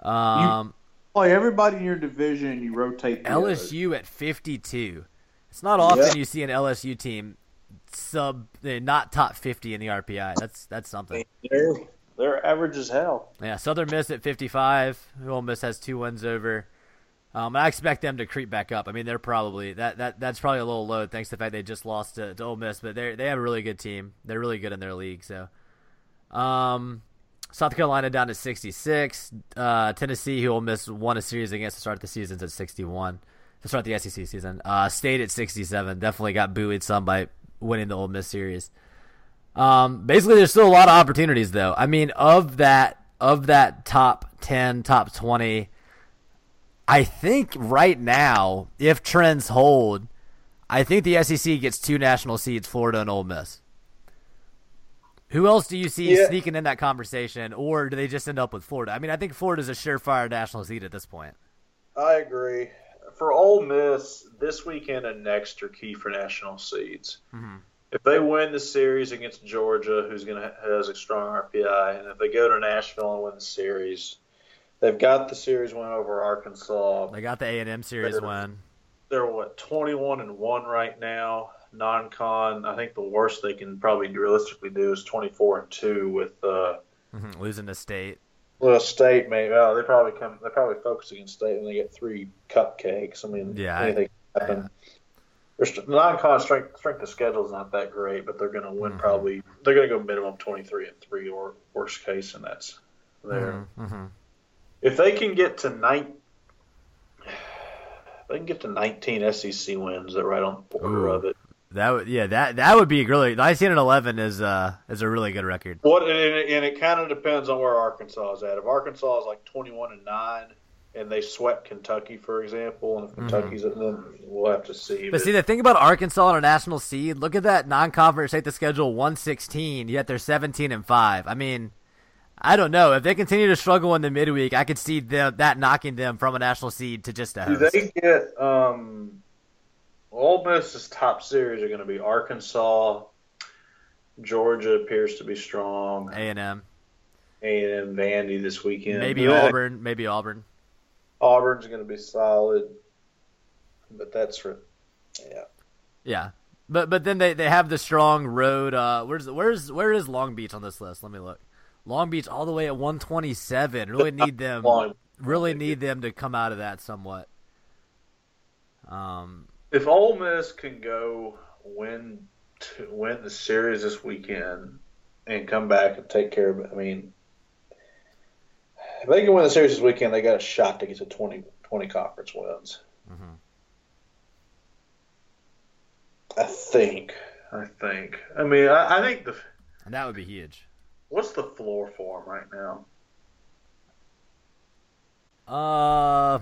Um,
play everybody in your division. You rotate.
LSU at 52. It's not often
Yeah.
you see an LSU team sub eh, not top 50 in the RPI. That's that's something.
They're, they're average as hell.
Yeah, Southern Miss at 55. Ole Miss has two wins over. Um, I expect them to creep back up. I mean, they're probably that, that that's probably a little low thanks to the fact they just lost to, to Ole Miss, but they they have a really good team. They're really good in their league. So, um, South Carolina down to 66. Uh, Tennessee, who Ole Miss won a series against to start the season's at 61 to start the SEC season. Uh, stayed at 67. Definitely got buoyed some by winning the Ole Miss series. Um, basically, there's still a lot of opportunities, though. I mean, of that of that top ten, top twenty, I think right now, if trends hold, I think the SEC gets two national seeds, Florida and Ole Miss. Who else do you see
Yeah.
sneaking in that conversation, or do they just end up with Florida? I mean, I think Florida's a surefire national seed at this point.
I agree. For Ole Miss, this weekend and next are key for national seeds.
Mhm.
If they win the series against Georgia, who's going to has a strong RPI, and if they go to Nashville and win the series, they've got the series win over Arkansas.
They got the A and M series
Better.
win.
They're what twenty one and one right now. Non-con, I think the worst they can probably realistically do is twenty four and two with uh,
Mhm, Losing to State.
Well state. Maybe oh, they probably come. They're probably focus against state when they get three cupcakes. I mean,
Yeah, I-
anything can happen. Their non-con strength strength of schedule is not that great, but they're going to win
Mhm.
probably. They're going to go minimum twenty three and three, or worst case, and that's there.
Mm-hmm.
If they can get to nine, they can get to nineteen SEC wins. They're right on the border
Ooh.
of it.
That would yeah that that would be really 19 and 11 is uh is a really good record.
What and it, and it kind of depends on where Arkansas is at. If Arkansas is like twenty one and nine, and they swept Kentucky, for example, and if Kentucky's, then we'll have to see.
Mm-hmm. But see the thing about Arkansas on a national seed, look at that non-conference take the schedule 116, yet they're 17 and 5. I mean, I don't know if they continue to struggle in the midweek. I could see them that knocking them from a national seed to just a
Do they get um, Ole Miss's top series are going to be Arkansas, Georgia appears to be strong,
A and M,
A and M, Vandy this weekend.
maybe
Yeah,
Auburn, maybe Auburn.
Auburn's going to be solid, but that's for yeah.
Yeah, but but then they, they have the strong road. Uh, where's where's where is Long Beach on this list? Let me look. Long Beach all the way at 127. Really need them.
Long-
Really need them to come out of that somewhat. Um,
If Ole Miss can go win to win the series this weekend and come back and take care of it, I mean, if they can win the series this weekend, they got a shot to get to 20, 20 conference wins.
Mhm.
I think. I think. I mean, I, I think the
and that would be huge.
what's the floor for them right now?
Uh,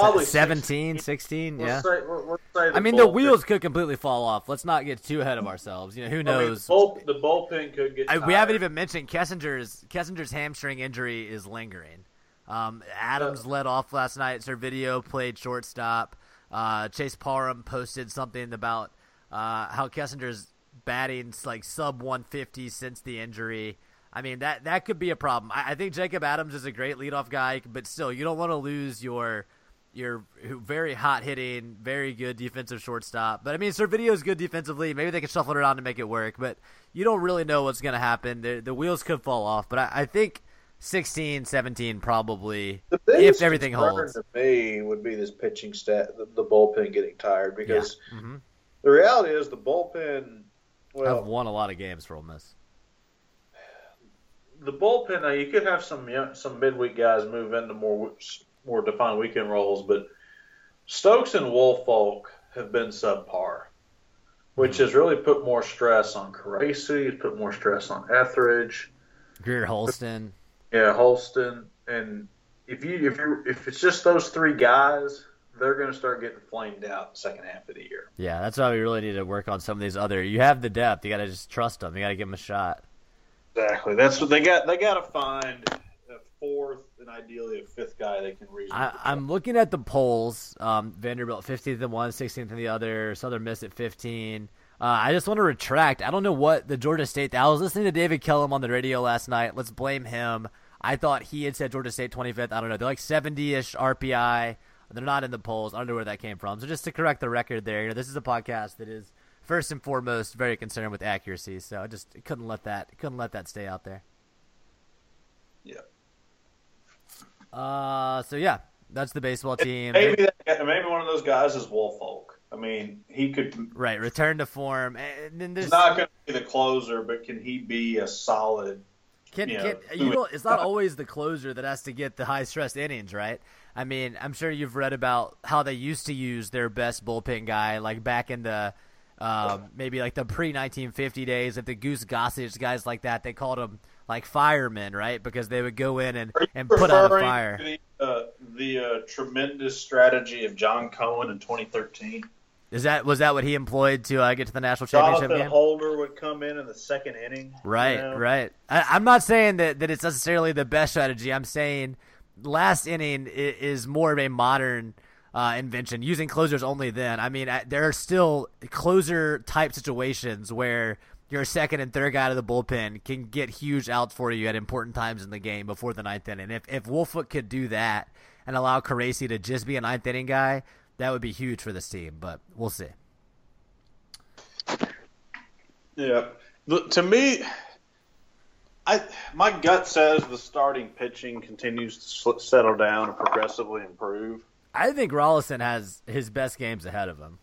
Probably
17, 16, yeah.
Let's say, let- let's say
I mean, the wheels could completely fall off. Let's not get too ahead of ourselves. You know, who
I mean,
knows?
the, bull, the bullpen could get.
I, we haven't even mentioned Kessinger's Kessinger's hamstring injury is lingering. Um, Adams led off last night. Servideo played shortstop. Uh, Chase Parham posted something about uh, how Kessinger's batting like sub 150 since the injury. I mean that that could be a problem. I, I think Jacob Adams is a great leadoff guy, but still, you don't want to lose your your very hot hitting, very good defensive shortstop. But I mean, Servideo's good defensively. Maybe they can shuffle it around to make it work. But you don't really know what's going to happen. The, the wheels could fall off. But I, I think 16, 17 probably, if everything
concern
holds.
to me would be this pitching stat, the, the bullpen getting tired because
Mhm.
the reality is the bullpen. Well,
I've won a lot of games for Ole Miss.
the bullpen. Now you could have some some midweek guys move into more more defined weekend roles, but Stokes and Woolfolk have been subpar, which has really put more stress on Caracci. It's put more stress on Ethridge.
Greer Holston.
Yeah, Holston, and if you if you if it's just those three guys, they're going to start getting flamed out the second half of the year.
Yeah, that's why we really need to work on some of these other. You have the depth. You got to just trust them. You got to give them a shot.
Exactly. That's what they got. They got to find a fourth and ideally a fifth guy they can reach.
I, I'm looking at the polls. Um, Vanderbilt 15th in one, 16th in the other. Southern Miss at 15. Uh, I just want to retract. I don't know what the Georgia State. I was listening to David Kellum on the radio last night. Let's blame him. I thought he had said Georgia State 25th. I don't know. They're like 70-ish RPI. They're not in the polls. I don't know where that came from. So just to correct the record there, you know, this is a podcast that is first and foremost very concerned with accuracy. So I just couldn't let that couldn't let that stay out there.
Yeah.
Uh, so yeah, that's the baseball team.
Maybe that, maybe one of those guys is Woolfolk. I mean, he could.
Right, return to form, and then there's
He's not going to be the closer, but can he be a solid?
Can,
you
can,
know,
you know, it's not always the closer that has to get the high stress innings, right? I mean, I'm sure you've read about how they used to use their best bullpen guy, like back in the um, maybe like the pre 1950 days, like the Goose Gossage guys like that. They called them like firemen, right? Because they would go in and, and put out a fire.
The, uh, the uh, tremendous strategy of John Cohen in 2013.
Is that was that what he employed to uh, get to the national championship
Jonathan
game?
Holder would come in in the second inning. you
Right,
know?
right. I, I'm not saying that, that it's necessarily the best strategy. I'm saying last inning is more of a modern uh, invention, using closers only then. I mean, I, there are still closer type situations where your second and third guy to the bullpen can get huge outs for you at important times in the game before the ninth inning. If if Woolfolk could do that and allow Caracci to just be a ninth inning guy, that would be huge for this team. But we'll see.
Yeah. Look, to me, I my gut says the starting pitching continues to sl- settle down and progressively improve.
I think Rolison has his best games ahead of him.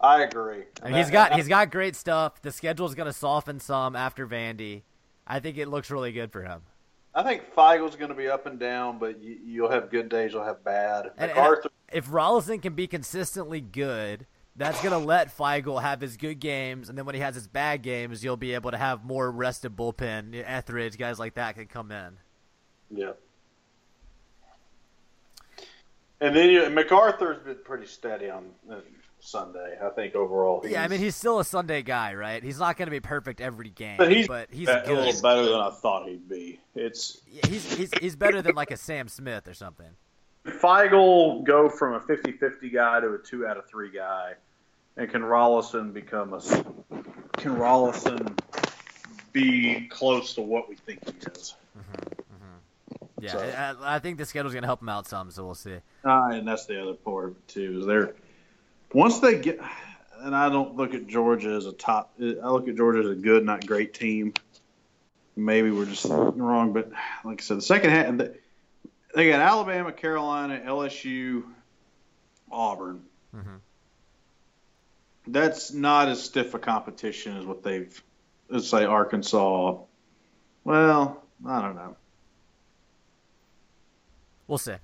I agree.
Mean, he's got he's got great stuff. The schedule's going to soften some after Vandy. I think it looks really good for him.
I think Feigl's going to be up and down, but you, you'll have good days, you'll have bad.
And, and if Rolison can be consistently good, that's going to let Feigl have his good games, and then when he has his bad games, you'll be able to have more rested bullpen. Ethridge, guys like that can come in.
yeah. And then you, McArthur's been pretty steady on uh, Sunday. I think overall.
Yeah, I mean he's still a Sunday guy, right? He's not going to be perfect every game,
But he's
but he's
a little better than I thought he'd be. It's
Yeah, He's he's he's better than like a Sam Smith or something.
Feigl go from a 50-50 guy to a two out of three guy, and can Rolison become a can Rolison be close to what we think he is?
Yeah,
So-
I, I think the schedule's going to help him out some, so we'll see.
uh, and that's the other part too. Is they're once they get, and I don't look at Georgia as a top. I look at Georgia as a good, not great team. Maybe we're just wrong, but like I said, the second half they got Alabama, Carolina, LSU, Auburn.
Mhm.
That's not as stiff a competition as what they've. Let's say Arkansas. Well, I don't know.
We'll see.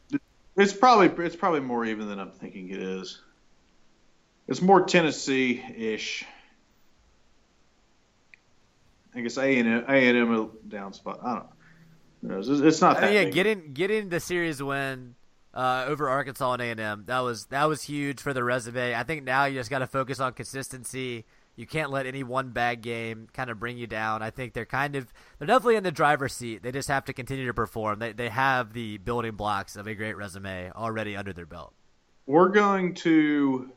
It's probably it's probably more even than I'm thinking it is. It's more Tennessee ish. I guess A and M A and M down spot. I don't know. It's, it's not
I
that.
mean, yeah,
big.
getting getting the series win uh, over Arkansas and A and M that was that was huge for the resume. I think now you just got to focus on consistency. You can't let any one bad game kind of bring you down. I think they're kind of they're definitely in the driver's seat. They just have to continue to perform. They they have the building blocks of a great resume already under their belt.
we're going to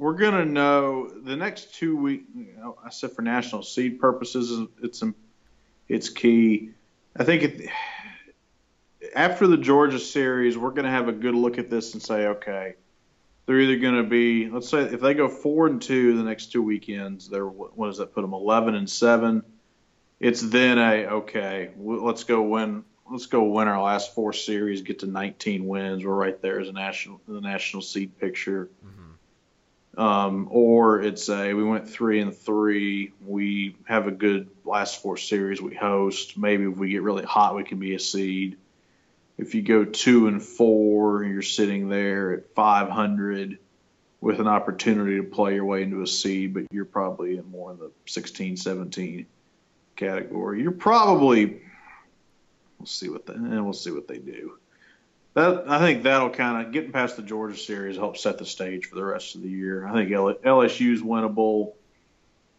we're going to know the next two weeks. You know, I said for national seed purposes, it's it's key. I think it, after the Georgia series, we're going to have a good look at this and say, okay, they're either going to be, let's say, if they go four and two the next two weekends, they're what does that put them? Eleven and seven. It's then a okay, let's go win. Let's go win our last four series, get to 19 wins. We're right there as a national the national seed picture. Mm-hmm. Um, or it's a we went three and three. We have a good last four series we host. Maybe if we get really hot, we can be a seed. If you go two and four, you're sitting there at 500 with an opportunity to play your way into a seed, but you're probably in more in the 16, 17 category. You're probably we'll see what and we'll see what they do. That I think that'll kind of getting past the Georgia series help set the stage for the rest of the year. I think L- LSU's winnable,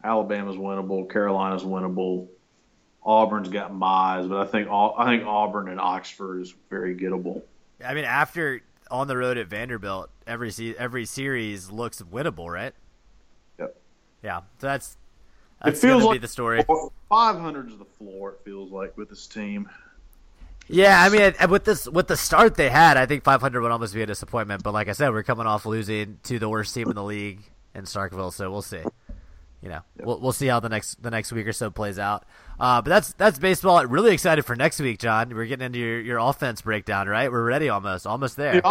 Alabama's winnable, Carolina's winnable. Auburn's got Mize, but I think I think Auburn and Oxford is very gettable.
I mean, after on the road at Vanderbilt, every se- every series looks winnable, right?
Yep.
Yeah, so that's that's
feels
gonna
like
be the story.
500 is the floor. It feels like with this team.
Yeah, I mean, with this with the start they had, I think 500 would almost be a disappointment. But like I said, we're coming off losing to the worst team in the league in Starkville, so we'll see. You know, we'll we'll see how the next the next week or so plays out. Uh, but that's that's baseball. Really excited for next week, John. We're getting into your, your offense breakdown, right? We're ready almost, almost there.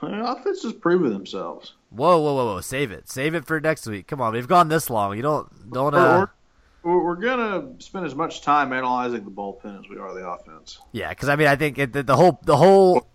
The offense is proving themselves.
Whoa, whoa, whoa, whoa! Save it, save it for next week. Come on, we've gone this long. You don't don't. Uh,
We're, gonna spend as much time analyzing the bullpen as we are the offense.
yeah, because I mean, I think it, the, the whole the whole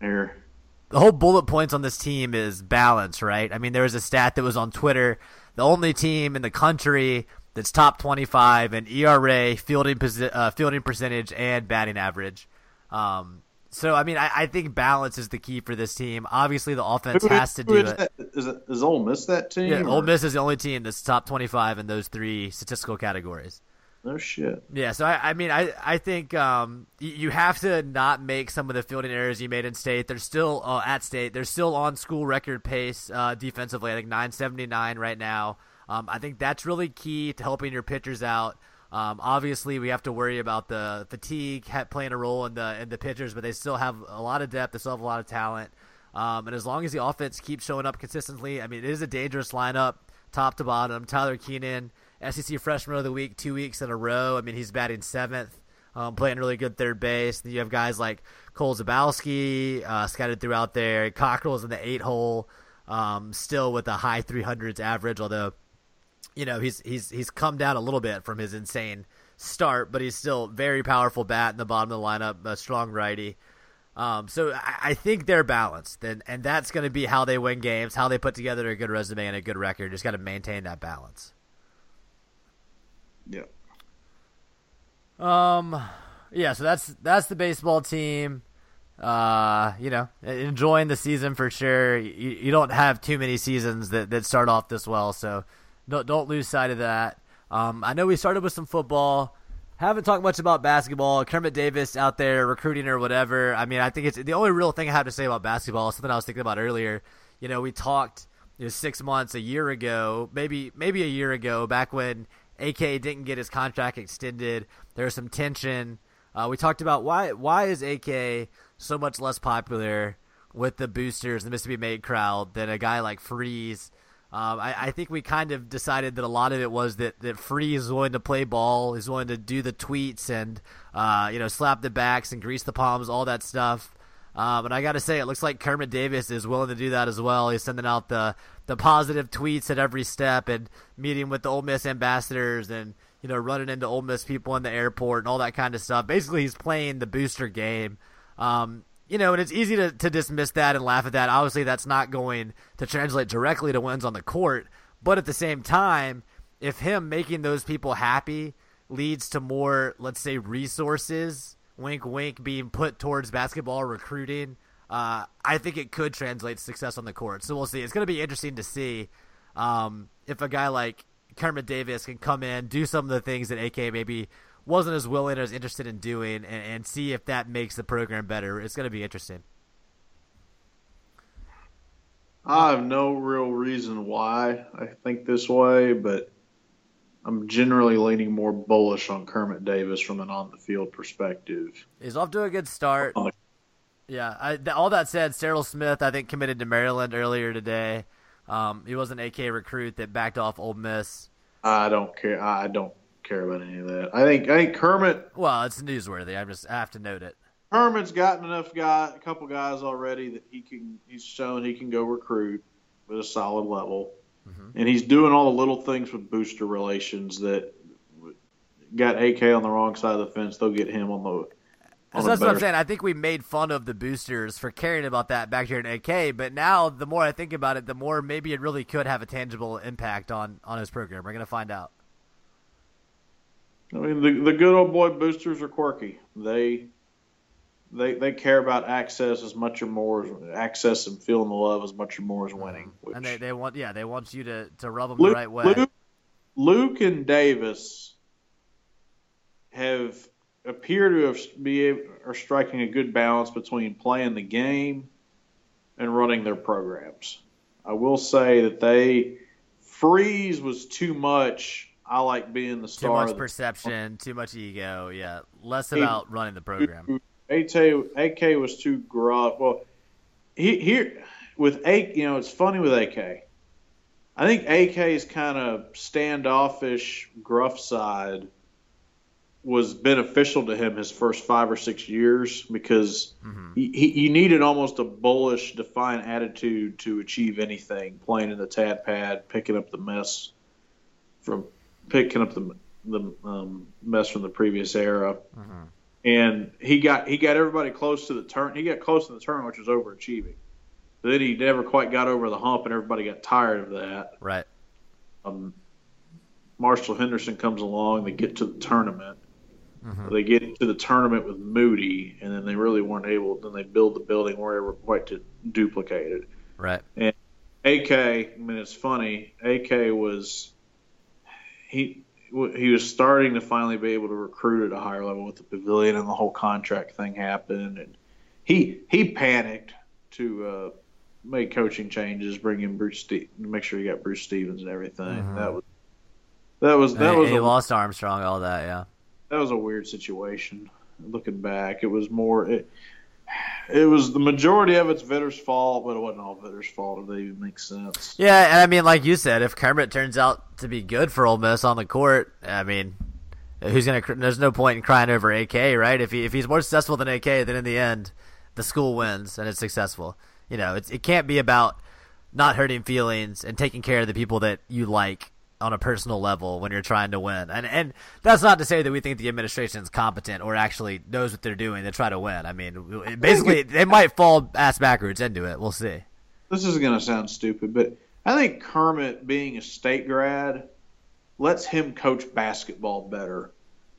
Here,
the whole bullet points on this team is balance, right? I mean, there was a stat that was on Twitter. The only team in the country that's top 25 in ERA, fielding posi- uh, fielding percentage, and batting average. Um, so, I mean, I, I think balance is the key for this team. Obviously, the offense
Who-
has to do
is
it.
that? Is, it, is Ole Miss that team?
Yeah,
or-
Ole Miss is the only team that's top 25 in those three statistical categories.
No shit.
Yeah, so I, I mean, I, I think um, y- you have to not make some of the fielding errors you made in state. They're still uh, at state. They're still on school record pace uh, defensively. I think 979 right now. Um, I think that's really key to helping your pitchers out. Um, obviously, we have to worry about the fatigue playing a role in the in the pitchers, but they still have a lot of depth. They still have a lot of talent. Um, and as long as the offense keeps showing up consistently, I mean, it is a dangerous lineup, top to bottom. Tyler Keenan, SEC Freshman of the Week, two weeks in a row. I mean, he's batting seventh, um, playing really good third base. Then you have guys like Cole Zabowski uh, scattered throughout there. Cockrell's in the eight hole, um, still with a high 300s average, although you know he's he's he's come down a little bit from his insane start, but he's still very powerful bat in the bottom of the lineup, a strong righty. Um, so I, I think they're balanced, and and that's going to be how they win games, how they put together a good resume and a good record. Just got to maintain that balance.
Yeah.
Um, yeah. So that's that's the baseball team. Uh, you know, enjoying the season for sure. You, you don't have too many seasons that, that start off this well, so don't don't lose sight of that. Um, I know we started with some football. Haven't talked much about basketball. Kermit Davis out there recruiting or whatever. I mean, I think it's the only real thing I have to say about basketball. Something I was thinking about earlier. You know, we talked you know, six months, a year ago, maybe maybe a year ago, back when AK didn't get his contract extended. There was some tension. Uh, we talked about why why is AK so much less popular with the boosters, the Mississippi Made crowd, than a guy like Freeze. Um, I, I think we kind of decided that a lot of it was that, that Freeze is willing to play ball, is willing to do the tweets and uh, you know slap the backs and grease the palms, all that stuff. Um, and I got to say, it looks like Kermit Davis is willing to do that as well. He's sending out the the positive tweets at every step and meeting with the Ole Miss ambassadors and you know running into Ole Miss people in the airport and all that kind of stuff. Basically, he's playing the booster game. Um, you know, and it's easy to, to dismiss that and laugh at that. Obviously, that's not going to translate directly to wins on the court. But at the same time, if him making those people happy leads to more, let's say, resources, wink, wink, being put towards basketball recruiting, uh, I think it could translate success on the court. So we'll see. It's going to be interesting to see um, if a guy like Kermit Davis can come in, do some of the things that AK maybe wasn't as willing or as interested in doing, and, and see if that makes the program better. It's going to be interesting.
I have no real reason why I think this way, but I'm generally leaning more bullish on Kermit Davis from an on the field perspective.
He's off to a good start. Yeah. I, th- all that said, Serrel Smith, I think, committed to Maryland earlier today. Um, he was an AK recruit that backed off Ole Miss.
I don't care. I don't care about any of that. I think I think Kermit
Well, it's newsworthy. I just I have to note it.
Kermit's gotten enough guy, a couple guys already that he can. He's shown he can go recruit at a solid level, mm-hmm. and he's doing all the little things with booster relations that got AK on the wrong side of the fence. They'll get him on the.
So
on
that's what I'm saying. I think we made fun of the boosters for caring about that back here in AK, but now the more I think about it, the more maybe it really could have a tangible impact on on his program. We're gonna find out.
I mean, the the good old boy boosters are quirky. They they they care about access as much or more as access and feeling the love as much or more as winning. Uh, which
And they, they want yeah they want you to, to rub them
Luke,
the right way.
Luke, Luke and Davis have appear to have be are striking a good balance between playing the game and running their programs. I will say that they freeze was too much. I like being the star. Too much
perception, too much ego. Yeah, less about running the program.
AK, AK was too gruff. Well, he, here with AK, you know, it's funny with AK. I think AK's kind of standoffish, gruff side was beneficial to him his first five or six years because mm-hmm. he, he, you needed almost a bullish, defiant attitude to achieve anything. Playing in the tad pad, picking up the mess from picking up the the um, mess from the previous era and he got he got everybody close to the turn. He got close to the turn, which was overachieving. But then he never quite got over the hump, and everybody got tired of that.
Right.
Um, Marshall Henderson comes along. They get to the tournament. They get to the tournament with Moody, and then they really weren't able. Then they build the building where they were quite to duplicate it.
Right.
And AK, I mean, it's funny. AK was he he was starting to finally be able to recruit at a higher level with the pavilion, and the whole contract thing happened, and he he panicked to uh, make coaching changes, bring in Bruce, Ste- make sure he got Bruce Stevens and everything. That was that was that
He-
was
he
a,
lost Armstrong, all that. Yeah.
that was a weird situation. Looking back, it was more. It, it was the majority of it's Vitter's fault, but it wasn't all Vitter's fault. If that even makes sense.
Yeah, and I mean, like you said, if Kermit turns out to be good for Ole Miss on the court, I mean, who's gonna? There's no point in crying over AK, right? If he if he's more successful than AK, then in the end, the school wins and it's successful. You know, it's, it can't be about not hurting feelings and taking care of the people that you like on a personal level when you're trying to win. And and that's not to say that we think the administration is competent or actually knows what they're doing to try to win. I mean, basically, they might fall ass backwards into it. We'll see.
this is going to sound stupid, but I think Kermit being a state grad lets him coach basketball better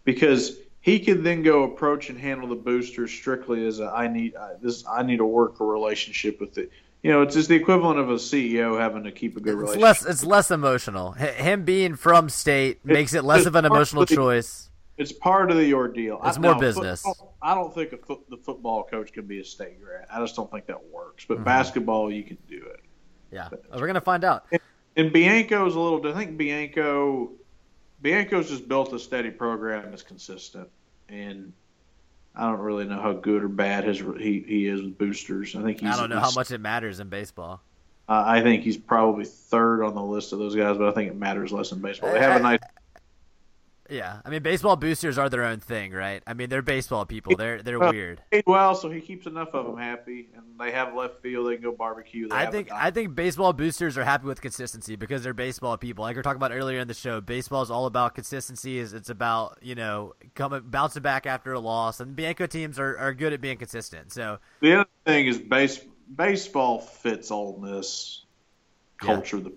because he can then go approach and handle the boosters strictly as a, I need uh, this I need to work a relationship with it. You know, it's just the equivalent of a CEO having to keep a good
It's
relationship.
less. It's less emotional. H- him being from state makes it less of an
it's
emotional
partly-
choice.
It's part of the ordeal.
It's
I-
more
now,
business.
football- I don't think a foot, the football coach can be a state grad. I just don't think that works.
Mm-hmm.
But basketball, you can do it.
Yeah, we're gonna find out.
And Bianco is a little. I think Bianco, Bianco's just built a steady program that's consistent, and I don't really know how good or bad his he, he is with boosters. I think he's.
I don't know how much it matters in baseball.
Uh, I think he's probably third on the list of those guys, but I think it matters less in baseball. They have a nice.
Yeah, I mean, baseball boosters are their own thing, right? I mean, they're baseball people. They're they're
Well,
weird.
well, so he keeps enough of them happy, and they have left field. They can go barbecue.
I think I think baseball boosters are happy with consistency because they're baseball people. Like we were talking about earlier in the show, baseball is all about consistency. Is it's about you know coming bouncing back after a loss, and Bianco teams are, are good at being consistent. So
The other thing is base baseball fits Ole this culture. The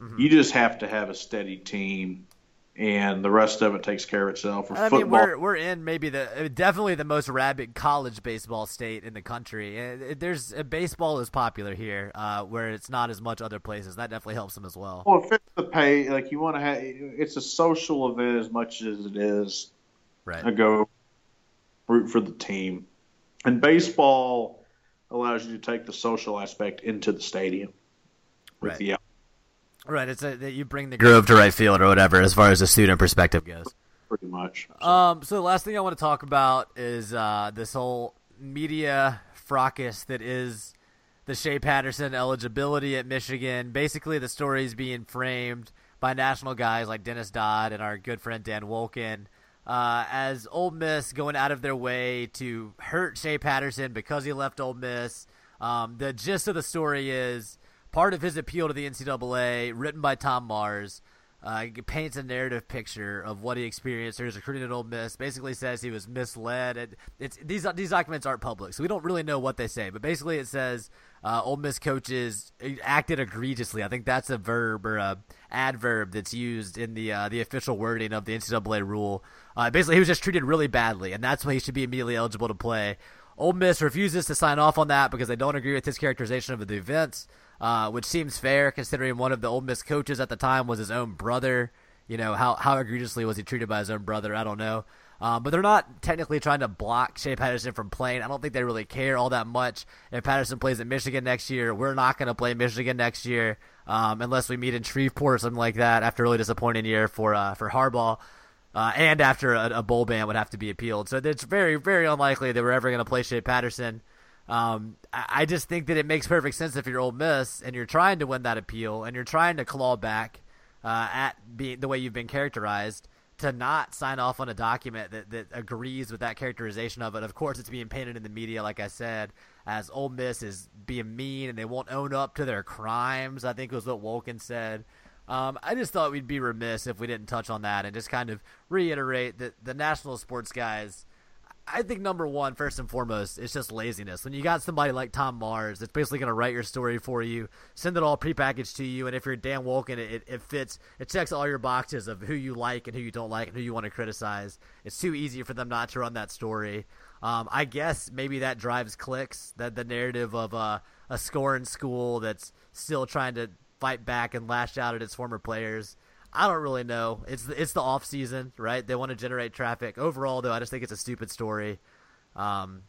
Mm-hmm.
You just have to have a steady team, and the rest of it takes care of itself. For
I
football,
mean, we're we're in maybe the definitely the most rabid college baseball state in the country. There's uh, baseball is popular here, uh, where it's not as much other places. That definitely helps them as well.
well, it fits the pay. Like you want to have, it's a social event as much as it is
Right.
a go root for the team, and baseball allows you to take the social aspect into the stadium with
Right.
the
Right. It's a, that you bring the groove to right field or whatever, as far as the student perspective goes.
pretty much.
Um, so the last thing I want to talk about is uh, this whole media fracas that is the Shea Patterson eligibility at Michigan. Basically, the story is being framed by national guys like Dennis Dodd and our good friend Dan Wolken uh, as Ole Miss going out of their way to hurt Shea Patterson because he left Ole Miss. Um, the gist of the story is part of his appeal to the NCAA, written by Tom Mars, uh, paints a narrative picture of what he experienced or his recruiting at Ole Miss. Basically, says he was misled. It, it's these these documents aren't public, so we don't really know what they say. But basically, it says uh, Ole Miss coaches acted egregiously. I think that's a verb or a adverb that's used in the uh, the official wording of the NCAA rule. Uh, basically, he was just treated really badly, and that's why he should be immediately eligible to play. Ole Miss refuses to sign off on that because they don't agree with his characterization of the events, uh, which seems fair considering one of the Ole Miss coaches at the time was his own brother. You know how how egregiously was he treated by his own brother? I don't know. Um, but they're not technically trying to block Shea Patterson from playing. I don't think they really care all that much. If Patterson plays at Michigan next year, we're not going to play Michigan next year um, unless we meet in Shreveport or something like that after a really disappointing year for uh, for Harbaugh. Uh, and after a, a, bowl ban would have to be appealed. So it's very, very unlikely that we're ever going to play Shea Patterson. Um, I, just think that it makes perfect sense if you're Ole Miss and you're trying to win that appeal and you're trying to claw back uh, at being the way you've been characterized to not sign off on a document that, that agrees with that characterization of it. Of course, it's being painted in the media, like I said, as Ole Miss is being mean and they won't own up to their crimes. I think was what Wolken said. Um, I just thought we'd be remiss if we didn't touch on that and just kind of reiterate that the national sports guys. I think number one, first and foremost, it's just laziness. When you got somebody like Tom Mars, it's basically going to write your story for you, send it all prepackaged to you, and if you're Dan Wolken, it, it fits, it checks all your boxes of who you like and who you don't like and who you want to criticize. It's too easy for them not to run that story. Um, I guess maybe that drives clicks. That the narrative of uh, a scoring school that's still trying to fight back and lash out at its former players. I don't really know. It's it's the off season, right? They want to generate traffic. Overall, though, I just think it's a stupid story. Um,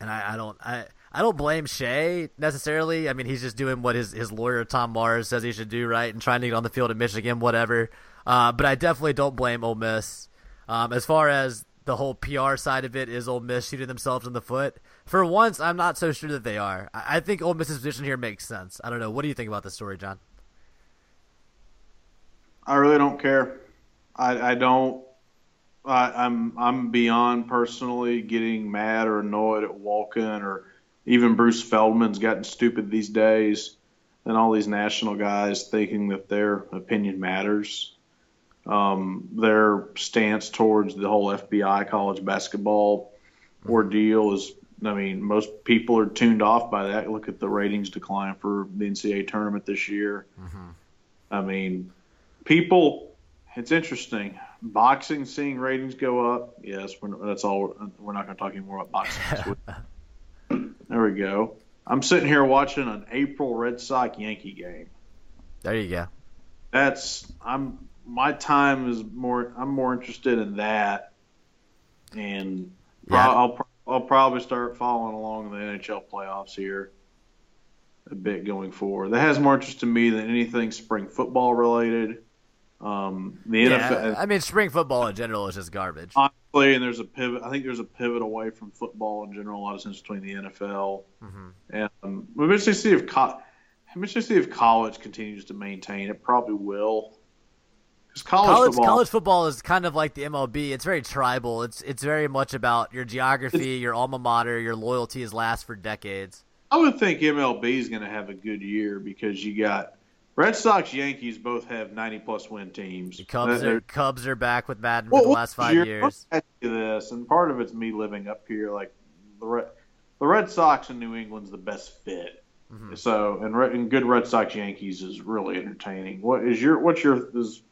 and I, I don't I, I don't blame Shea necessarily. I mean, he's just doing what his, his lawyer Tom Mars says he should do, right? And trying to get on the field at Michigan, whatever. Uh, but I definitely don't blame Ole Miss. Um, as far as the whole PR side of it is Ole Miss shooting themselves in the foot. For once, I'm not so sure that they are. I, I think Ole Miss's position here makes sense. I don't know. What do you think about this story, John?
I really don't care. I, I don't. I, I'm I'm beyond personally getting mad or annoyed at Wolken or even Bruce Feldman's gotten stupid these days, and all these national guys thinking that their opinion matters. Um, their stance towards the whole FBI college basketball ordeal is, I mean, most people are tuned off by that. Look at the ratings decline for the NCAA tournament this year.
Mm-hmm.
I mean, people, it's interesting. Boxing, seeing ratings go up. Yes, we're, that's all. We're not going to talk anymore about boxing. there we go. I'm sitting here watching an April Red Sox Yankee game.
There you go.
That's I'm my time is more. I'm more interested in that, and
Yeah.
I'll I'll probably start following along the NHL playoffs here a bit going forward. That has more interest to me than anything spring football related. Um, the
Yeah,
NFL,
I mean, spring football in general is just garbage.
honestly, and there's a pivot. I think there's a pivot away from football in general. A lot of sense between the NFL
Mhm.
and um, interested to see if co- see if college continues to maintain. It probably will. College,
College
football,
college football is kind of like the MLB. It's very tribal. It's it's very much about your geography, your alma mater, your loyalties last for decades.
I would think MLB is going to have a good year because you got Red Sox, Yankees both have 90 plus win teams.
The Cubs
They're-
Cubs are back with Maddon
Well,
for the last five
year-
years.
Let me ask you this, and part of it's me living up here. Like the Red, the Red Sox in New England's the best fit.
Mm-hmm.
So, and, Red- and good Red Sox Yankees is really entertaining. What is your what's your is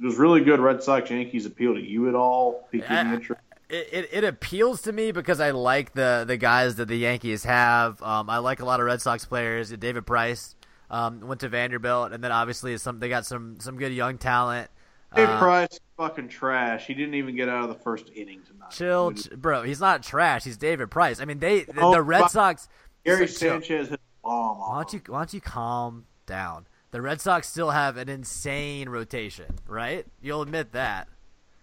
does really good Red Sox Yankees appeal to you at all?
I-
interest?
It, it, it appeals to me because I like the, the guys that the Yankees have. Um, I like a lot of Red Sox players. David Price um, went to Vanderbilt, and then obviously some they got some some good young talent.
Hey,
Uh,
Price, fucking trash. He didn't even get out of the first inning tonight.
Chill, ch- bro. He's not trash. He's David Price. I mean, they the,
Oh,
the Red. Sox.
Gary Sanchez hit bomb.
Why don't you why don't you calm down? The Red Sox still have an insane rotation, right? You'll admit that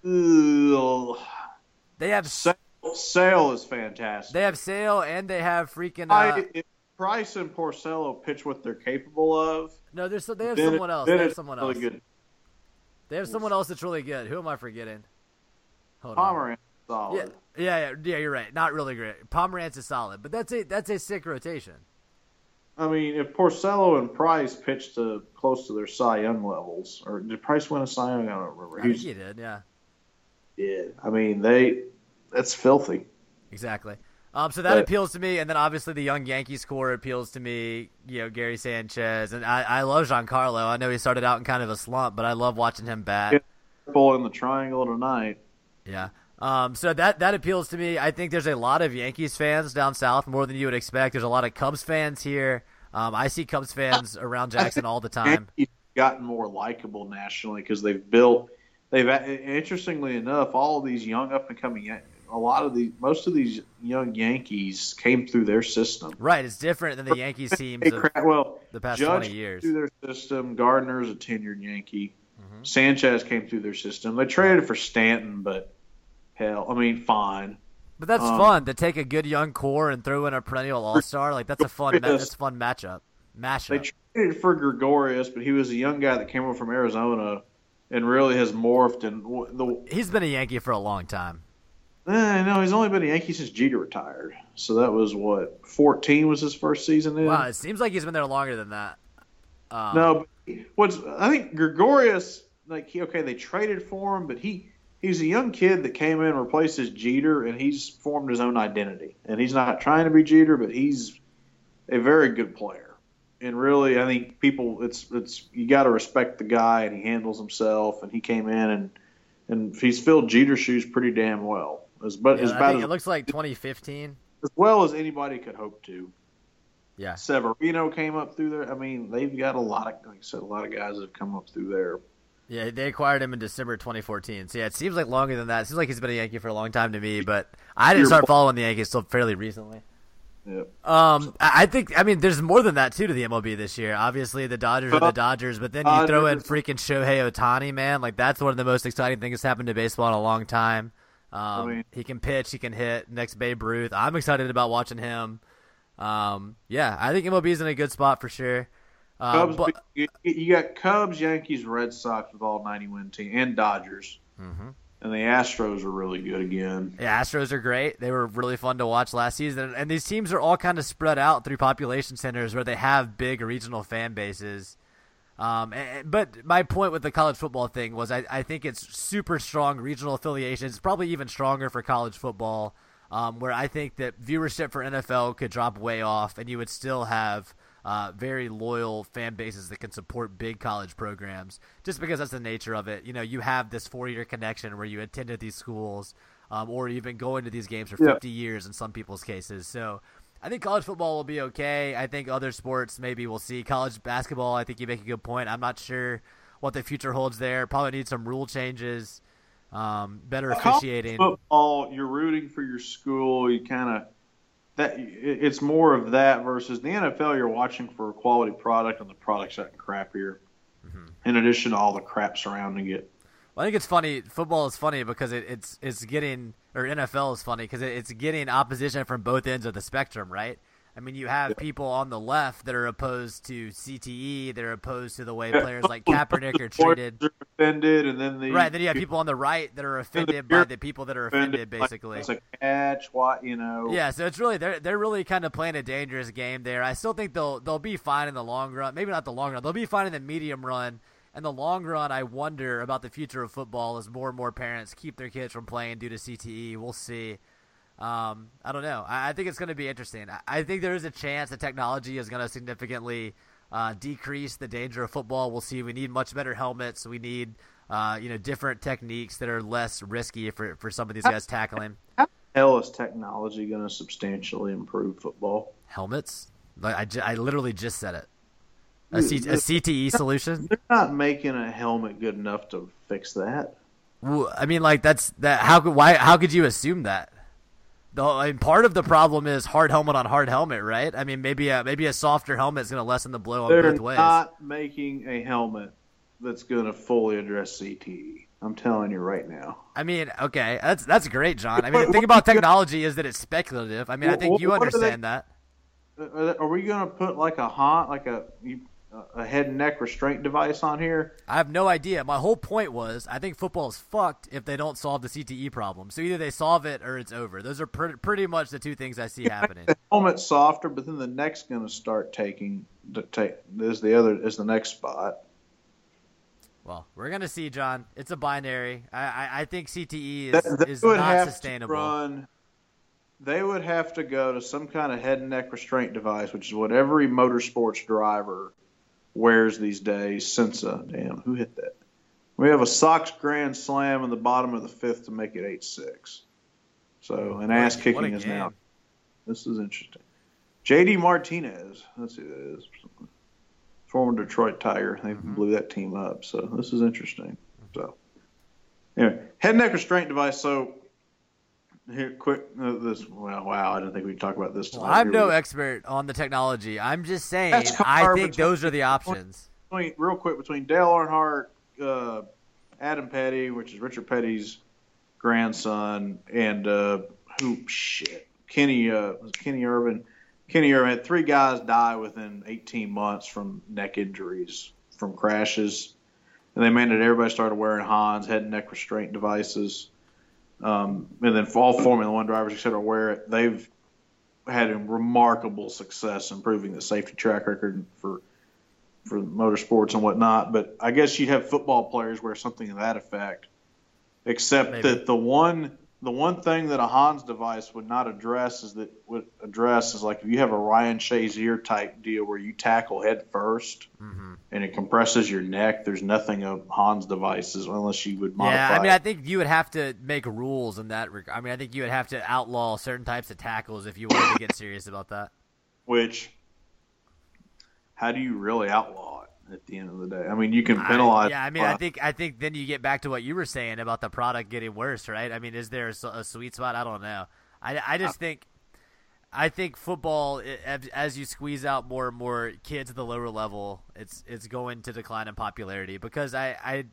you?
they have
Sale, Sale is fantastic.
they have Sale and they have freaking. Uh,
I, if Price and Porcello pitch what they're capable of,
no, there's they have
then it-
someone else. They have someone
really
else.
good.
They have someone else that's really good. Who am I forgetting? Hold on.
Pomeranz is solid.
Yeah, yeah, yeah, yeah. You're right. Not really great. Pomeranz is solid, but that's a that's a sick rotation.
I mean, if Porcello and Price pitch to close to their Cy Young levels, or did Price win a Cy Young? I don't remember.
I
He
think he did. Yeah,
did. I mean, they that's filthy.
exactly. Um, so that appeals to me, and then obviously the young Yankees core appeals to me. You know, Gary Sanchez, and I, I love Giancarlo. I know he started out in kind of a slump, but I love watching him bat.
Triple in the triangle tonight.
Yeah. Um, so that that appeals to me. I think there's a lot of Yankees fans down south, more than you would expect. There's a lot of Cubs fans here. Um, I see Cubs fans around Jackson all the time.
Yankees gotten more likable nationally because they've built they've interestingly enough, all of these young up and coming, a lot of the most of these young Yankees came through their system.
Right, it's different than the Yankees teams
well,
the past
Judge
20 years.
through their system. Gardner's a tenured Yankee.
Mm-hmm.
Sanchez came through their system. They traded for Stanton, but hell, I mean, fine.
But that's
Um,
fun to take a good young core and throw in a perennial all star. Like that's a fun, ma- that's a fun matchup.
They traded for Gregorius, but he was a young guy that came over from Arizona and really has morphed. And the
He's been a Yankee for a long time.
Eh, no, he's only been a Yankee since Jeter retired. So that was what fourteen was his first season in.
Wow, it seems like he's been there longer than that. Um,
No, but what's I think Gregorius like he okay they traded for him, but he he's a young kid that came in replaces Jeter, and he's formed his own identity. And he's not trying to be Jeter, but he's a very good player. And really, I think people it's it's you got to respect the guy, and he handles himself, and he came in and and he's filled Jeter's shoes pretty damn well, as but
yeah,
as bad as,
it looks like 2015.
as well as anybody could hope to.
Yeah.
Severino came up through there. I mean, they've got a lot of, like I said, a lot of guys that have come up through there.
Yeah, they acquired him in December 2014. So yeah, it seems like longer than that. It seems like he's been a Yankee for a long time to me, but I didn't start following the Yankees till fairly recently.
Yeah.
Um, I think I mean there's more than that too to the MLB this year. Obviously the Dodgers are the Dodgers, but then you throw in freaking Shohei Ohtani, man. Like that's one of the most exciting things that's happened to baseball in a long time. Um,
mean-
he can pitch, he can hit. Next Babe Ruth. I'm excited about watching him. Um, yeah, I think MLB's in a good spot for sure. Uh,
Cubs,
but,
you, got Cubs, Yankees, Red Sox with all 90 win team, and Dodgers.
Mhm.
And the Astros are really good again.
Yeah, Astros are great. They were really fun to watch last season. And these teams are all kind of spread out through population centers where they have big regional fan bases. Um, and, but my point with the college football thing was I, I think it's super strong regional affiliations. It's probably even stronger for college football, um, where I think that viewership for NFL could drop way off, and you would still have uh, very loyal fan bases that can support big college programs. Just because that's the nature of it. You know, you have this four-year connection where you attended these schools, um, or even going to these games for
Yeah.
50 years in some people's cases. So. I think college football will be okay. I think other sports maybe we'll see. College basketball, I think you make a good point. I'm not sure what the future holds there. Probably need some rule changes, um, better officiating.
Football, you're rooting for your school. You kind of that. It's more of that versus the NFL. You're watching for a quality product, and the product's gotten crappier.
Mm-hmm.
In addition to all the crap surrounding it.
I think it's funny. Football is funny because it, it's it's getting or NFL is funny because it, it's getting opposition from both ends of the spectrum, right? I mean, you have people on the left that are opposed to CTE, that are opposed to the way players like Kaepernick are treated.
They're offended, and then the
Right. Then you have people on the right that are offended by the people that are offended, basically.
It's a catch. What you know?
Yeah, so it's really they're they're really kind of playing a dangerous game there. I still think they'll they'll be fine in the long run. Maybe not the long run. They'll be fine in the medium run. In the long run, I wonder about the future of football as more and more parents keep their kids from playing due to CTE. We'll see. Um, I don't know. I, I think it's going to be interesting. I, I think there is a chance that technology is going to significantly uh, decrease the danger of football. We'll see. We need much better helmets. We need uh, you know different techniques that are less risky for for some of these guys tackling
hell is technology going to substantially improve football?
helmets. Like I literally just said it. A, C- a CTE solution.
They're not making a helmet good enough to fix that.
Well, I mean, like that's that. How could why? How could you assume that? The I mean, part of the problem is hard helmet on hard helmet, right? I mean, maybe a maybe a softer helmet is going to lessen the blow on
They're
both ways.
not making a helmet that's going to fully address CTE. I'm telling you right now.
I mean, okay, that's that's great, John. I mean, the thing about technology is that it's speculative. I mean, I think you understand that.
Uh, Are we going to put like a hot, like a you- a head and neck restraint device on here?
I have no idea. My whole point was I think football is fucked if they don't solve the CTE problem. So either they solve it or it's over. Those are pretty, pretty much the two things I see happening.
The helmet's softer, but then the neck's going to start taking the take is the other is the next spot.
Well, we're gonna see, John. It's a binary. I I, I think CTE
That-
is,
they
is
would
not
have
sustainable.
To run, they would have to go to some kind of head and neck restraint device, which is what every motorsports driver wears these days. Since uh, damn, who hit that? We have a Sox grand slam in the bottom of the fifth to make it eight six. So an ass kicking is now. This is interesting. J.D. Martinez, that's who that is. Former Detroit Tiger. They
Mm-hmm.
blew that team up. So this is interesting. So Anyway, head neck restraint device. So here, quick. Uh, this. Well, wow. I didn't think we'd talk about this.
Well. I'm
Here
no
we
expert on the technology. I'm just saying. I think those are the options.
between, real quick between Dale Earnhardt, uh, Adam Petty, which is Richard Petty's grandson, and uh, who shit Kenny uh, was Kenny Irwin. Kenny Irwin had three guys die within 18 months from neck injuries from crashes, and they mandated everybody started wearing Hans head and neck restraint devices. Um, and then all Formula One drivers, etc., wear it. They've had a remarkable success improving the safety track record for for motorsports and whatnot. But I guess you'd have football players wear something to that effect. Except
Maybe.
that the one the one thing that a Hans device would not address is that would address is like if you have a Ryan Shazier type deal where you tackle head 1st
Mm-hmm.
and it compresses your neck. There's nothing of Hans devices unless you would modify.
Yeah, I mean. I think you would have to make rules in that regard. I mean, I think you would have to outlaw certain types of tackles if you wanted to get serious about that.
which how do you really outlaw at the end of the day? I mean, you can
I-
penalize.
yeah, I mean, I
uh,
think I think then you get back to what you were saying about the product getting worse, right? I mean, is there a sweet spot? I don't know. I, I just think I think football, as- as you squeeze out more and more kids at the lower level, it's it's going to decline in popularity because I I,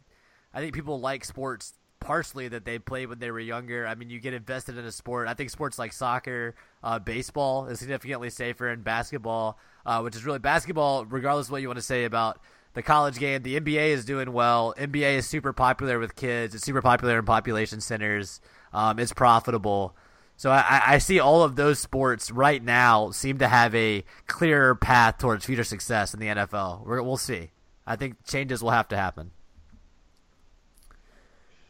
I think people like sports partially that they played when they were younger. I mean, you get invested in a sport. I think sports like soccer, uh, baseball is significantly safer, and basketball, uh, which is really basketball, regardless of what you want to say about the college game. The NBA is doing well. NBA is super popular with kids. It's super popular in population centers. Um, it's profitable. So I, I see all of those sports right now seem to have a clearer path towards future success in the NFL. We're, we'll see. I think changes will have to happen.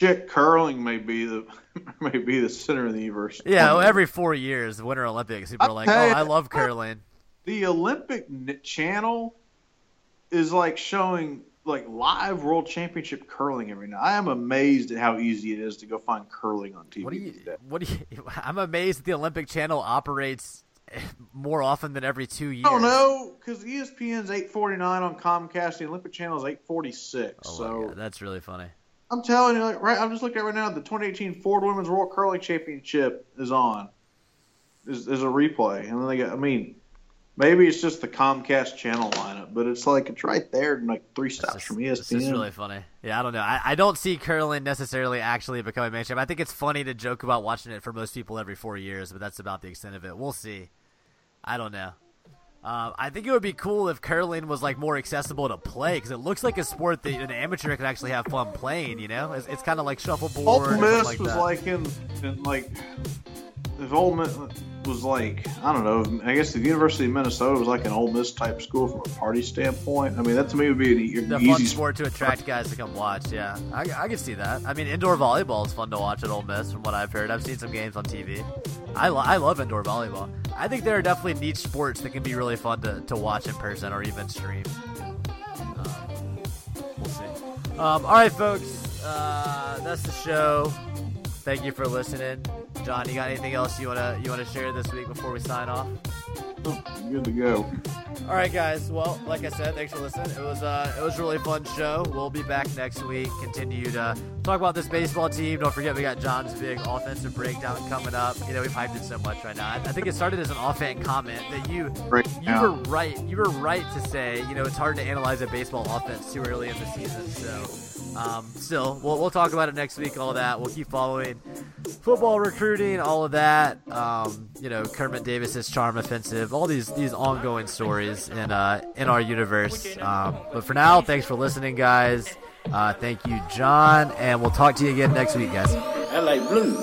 Shit, curling may be the may be the center of the universe.
Yeah, well, every four years, the Winter Olympics, people are like, "Oh,
you-
I love curling."
the Olympic channel is like showing like live world championship curling every night. I am amazed at how easy it is to go find curling on TV.
What do you?
days.
What do you? I'm amazed that the Olympic Channel operates more often than every two years.
I don't know because ESPN's eight forty nine on Comcast. The Olympic channel is eight forty six.
Oh
so
God, that's really funny.
I'm telling you, like, right? I'm just looking at right now. The 2018 Ford Women's World Curling Championship is on. Is is a replay, and then they got. I mean, maybe it's just the Comcast channel lineup, but it's like it's right there, like three stops
just,
from E
it's
ESPN.
really funny. Yeah, I don't know. I, I don't see curling necessarily actually becoming mainstream. I think it's funny to joke about watching it for most people every four years, but that's about the extent of it. We'll see. I don't know. Um, I think it would be cool if curling was like more accessible to play because it looks like a sport that an amateur can actually have fun playing. You know, it's, it's kind of like shuffleboard.
Miss
like
was
that.
like in, in like if Ole Miss was like I don't know. I guess the University of Minnesota was like an Ole Miss type school from a party standpoint. I mean, that to me would be an,
the
easy
fun sport to attract guys to come watch. Yeah, I, I can see that. I mean, indoor volleyball is fun to watch at Ole Miss, from what I've heard. I've seen some games on TV. I, lo- I love indoor volleyball. I think there are definitely niche sports that can be really fun to, to watch in person or even stream. Um, we'll see. Um, all right, folks, uh, that's the show. Thank you for listening. John, you got anything else you wanna you wanna share this week before we sign off?
Good to go.
All right, guys. Well, like I said, thanks for listening. It was uh, it was a really fun show. We'll be back next week. Continue to talk about this baseball team. Don't forget, we got John's big offensive breakdown coming up. You know, we've hyped it so much right now. I, think it started as an offhand comment that you you were right. You were right to say, you know, it's hard to analyze a baseball offense too early in the season. So, um, still, we'll, we'll talk about it next week. All that. We'll keep following football recruiting, all of that. Um, you know, Kermit Davis's charm offensive, all these these ongoing stories in uh in our universe. Um, but for now, thanks for listening, guys. Uh, thank you, John, and we'll talk to you again next week, guys.
LA Blue.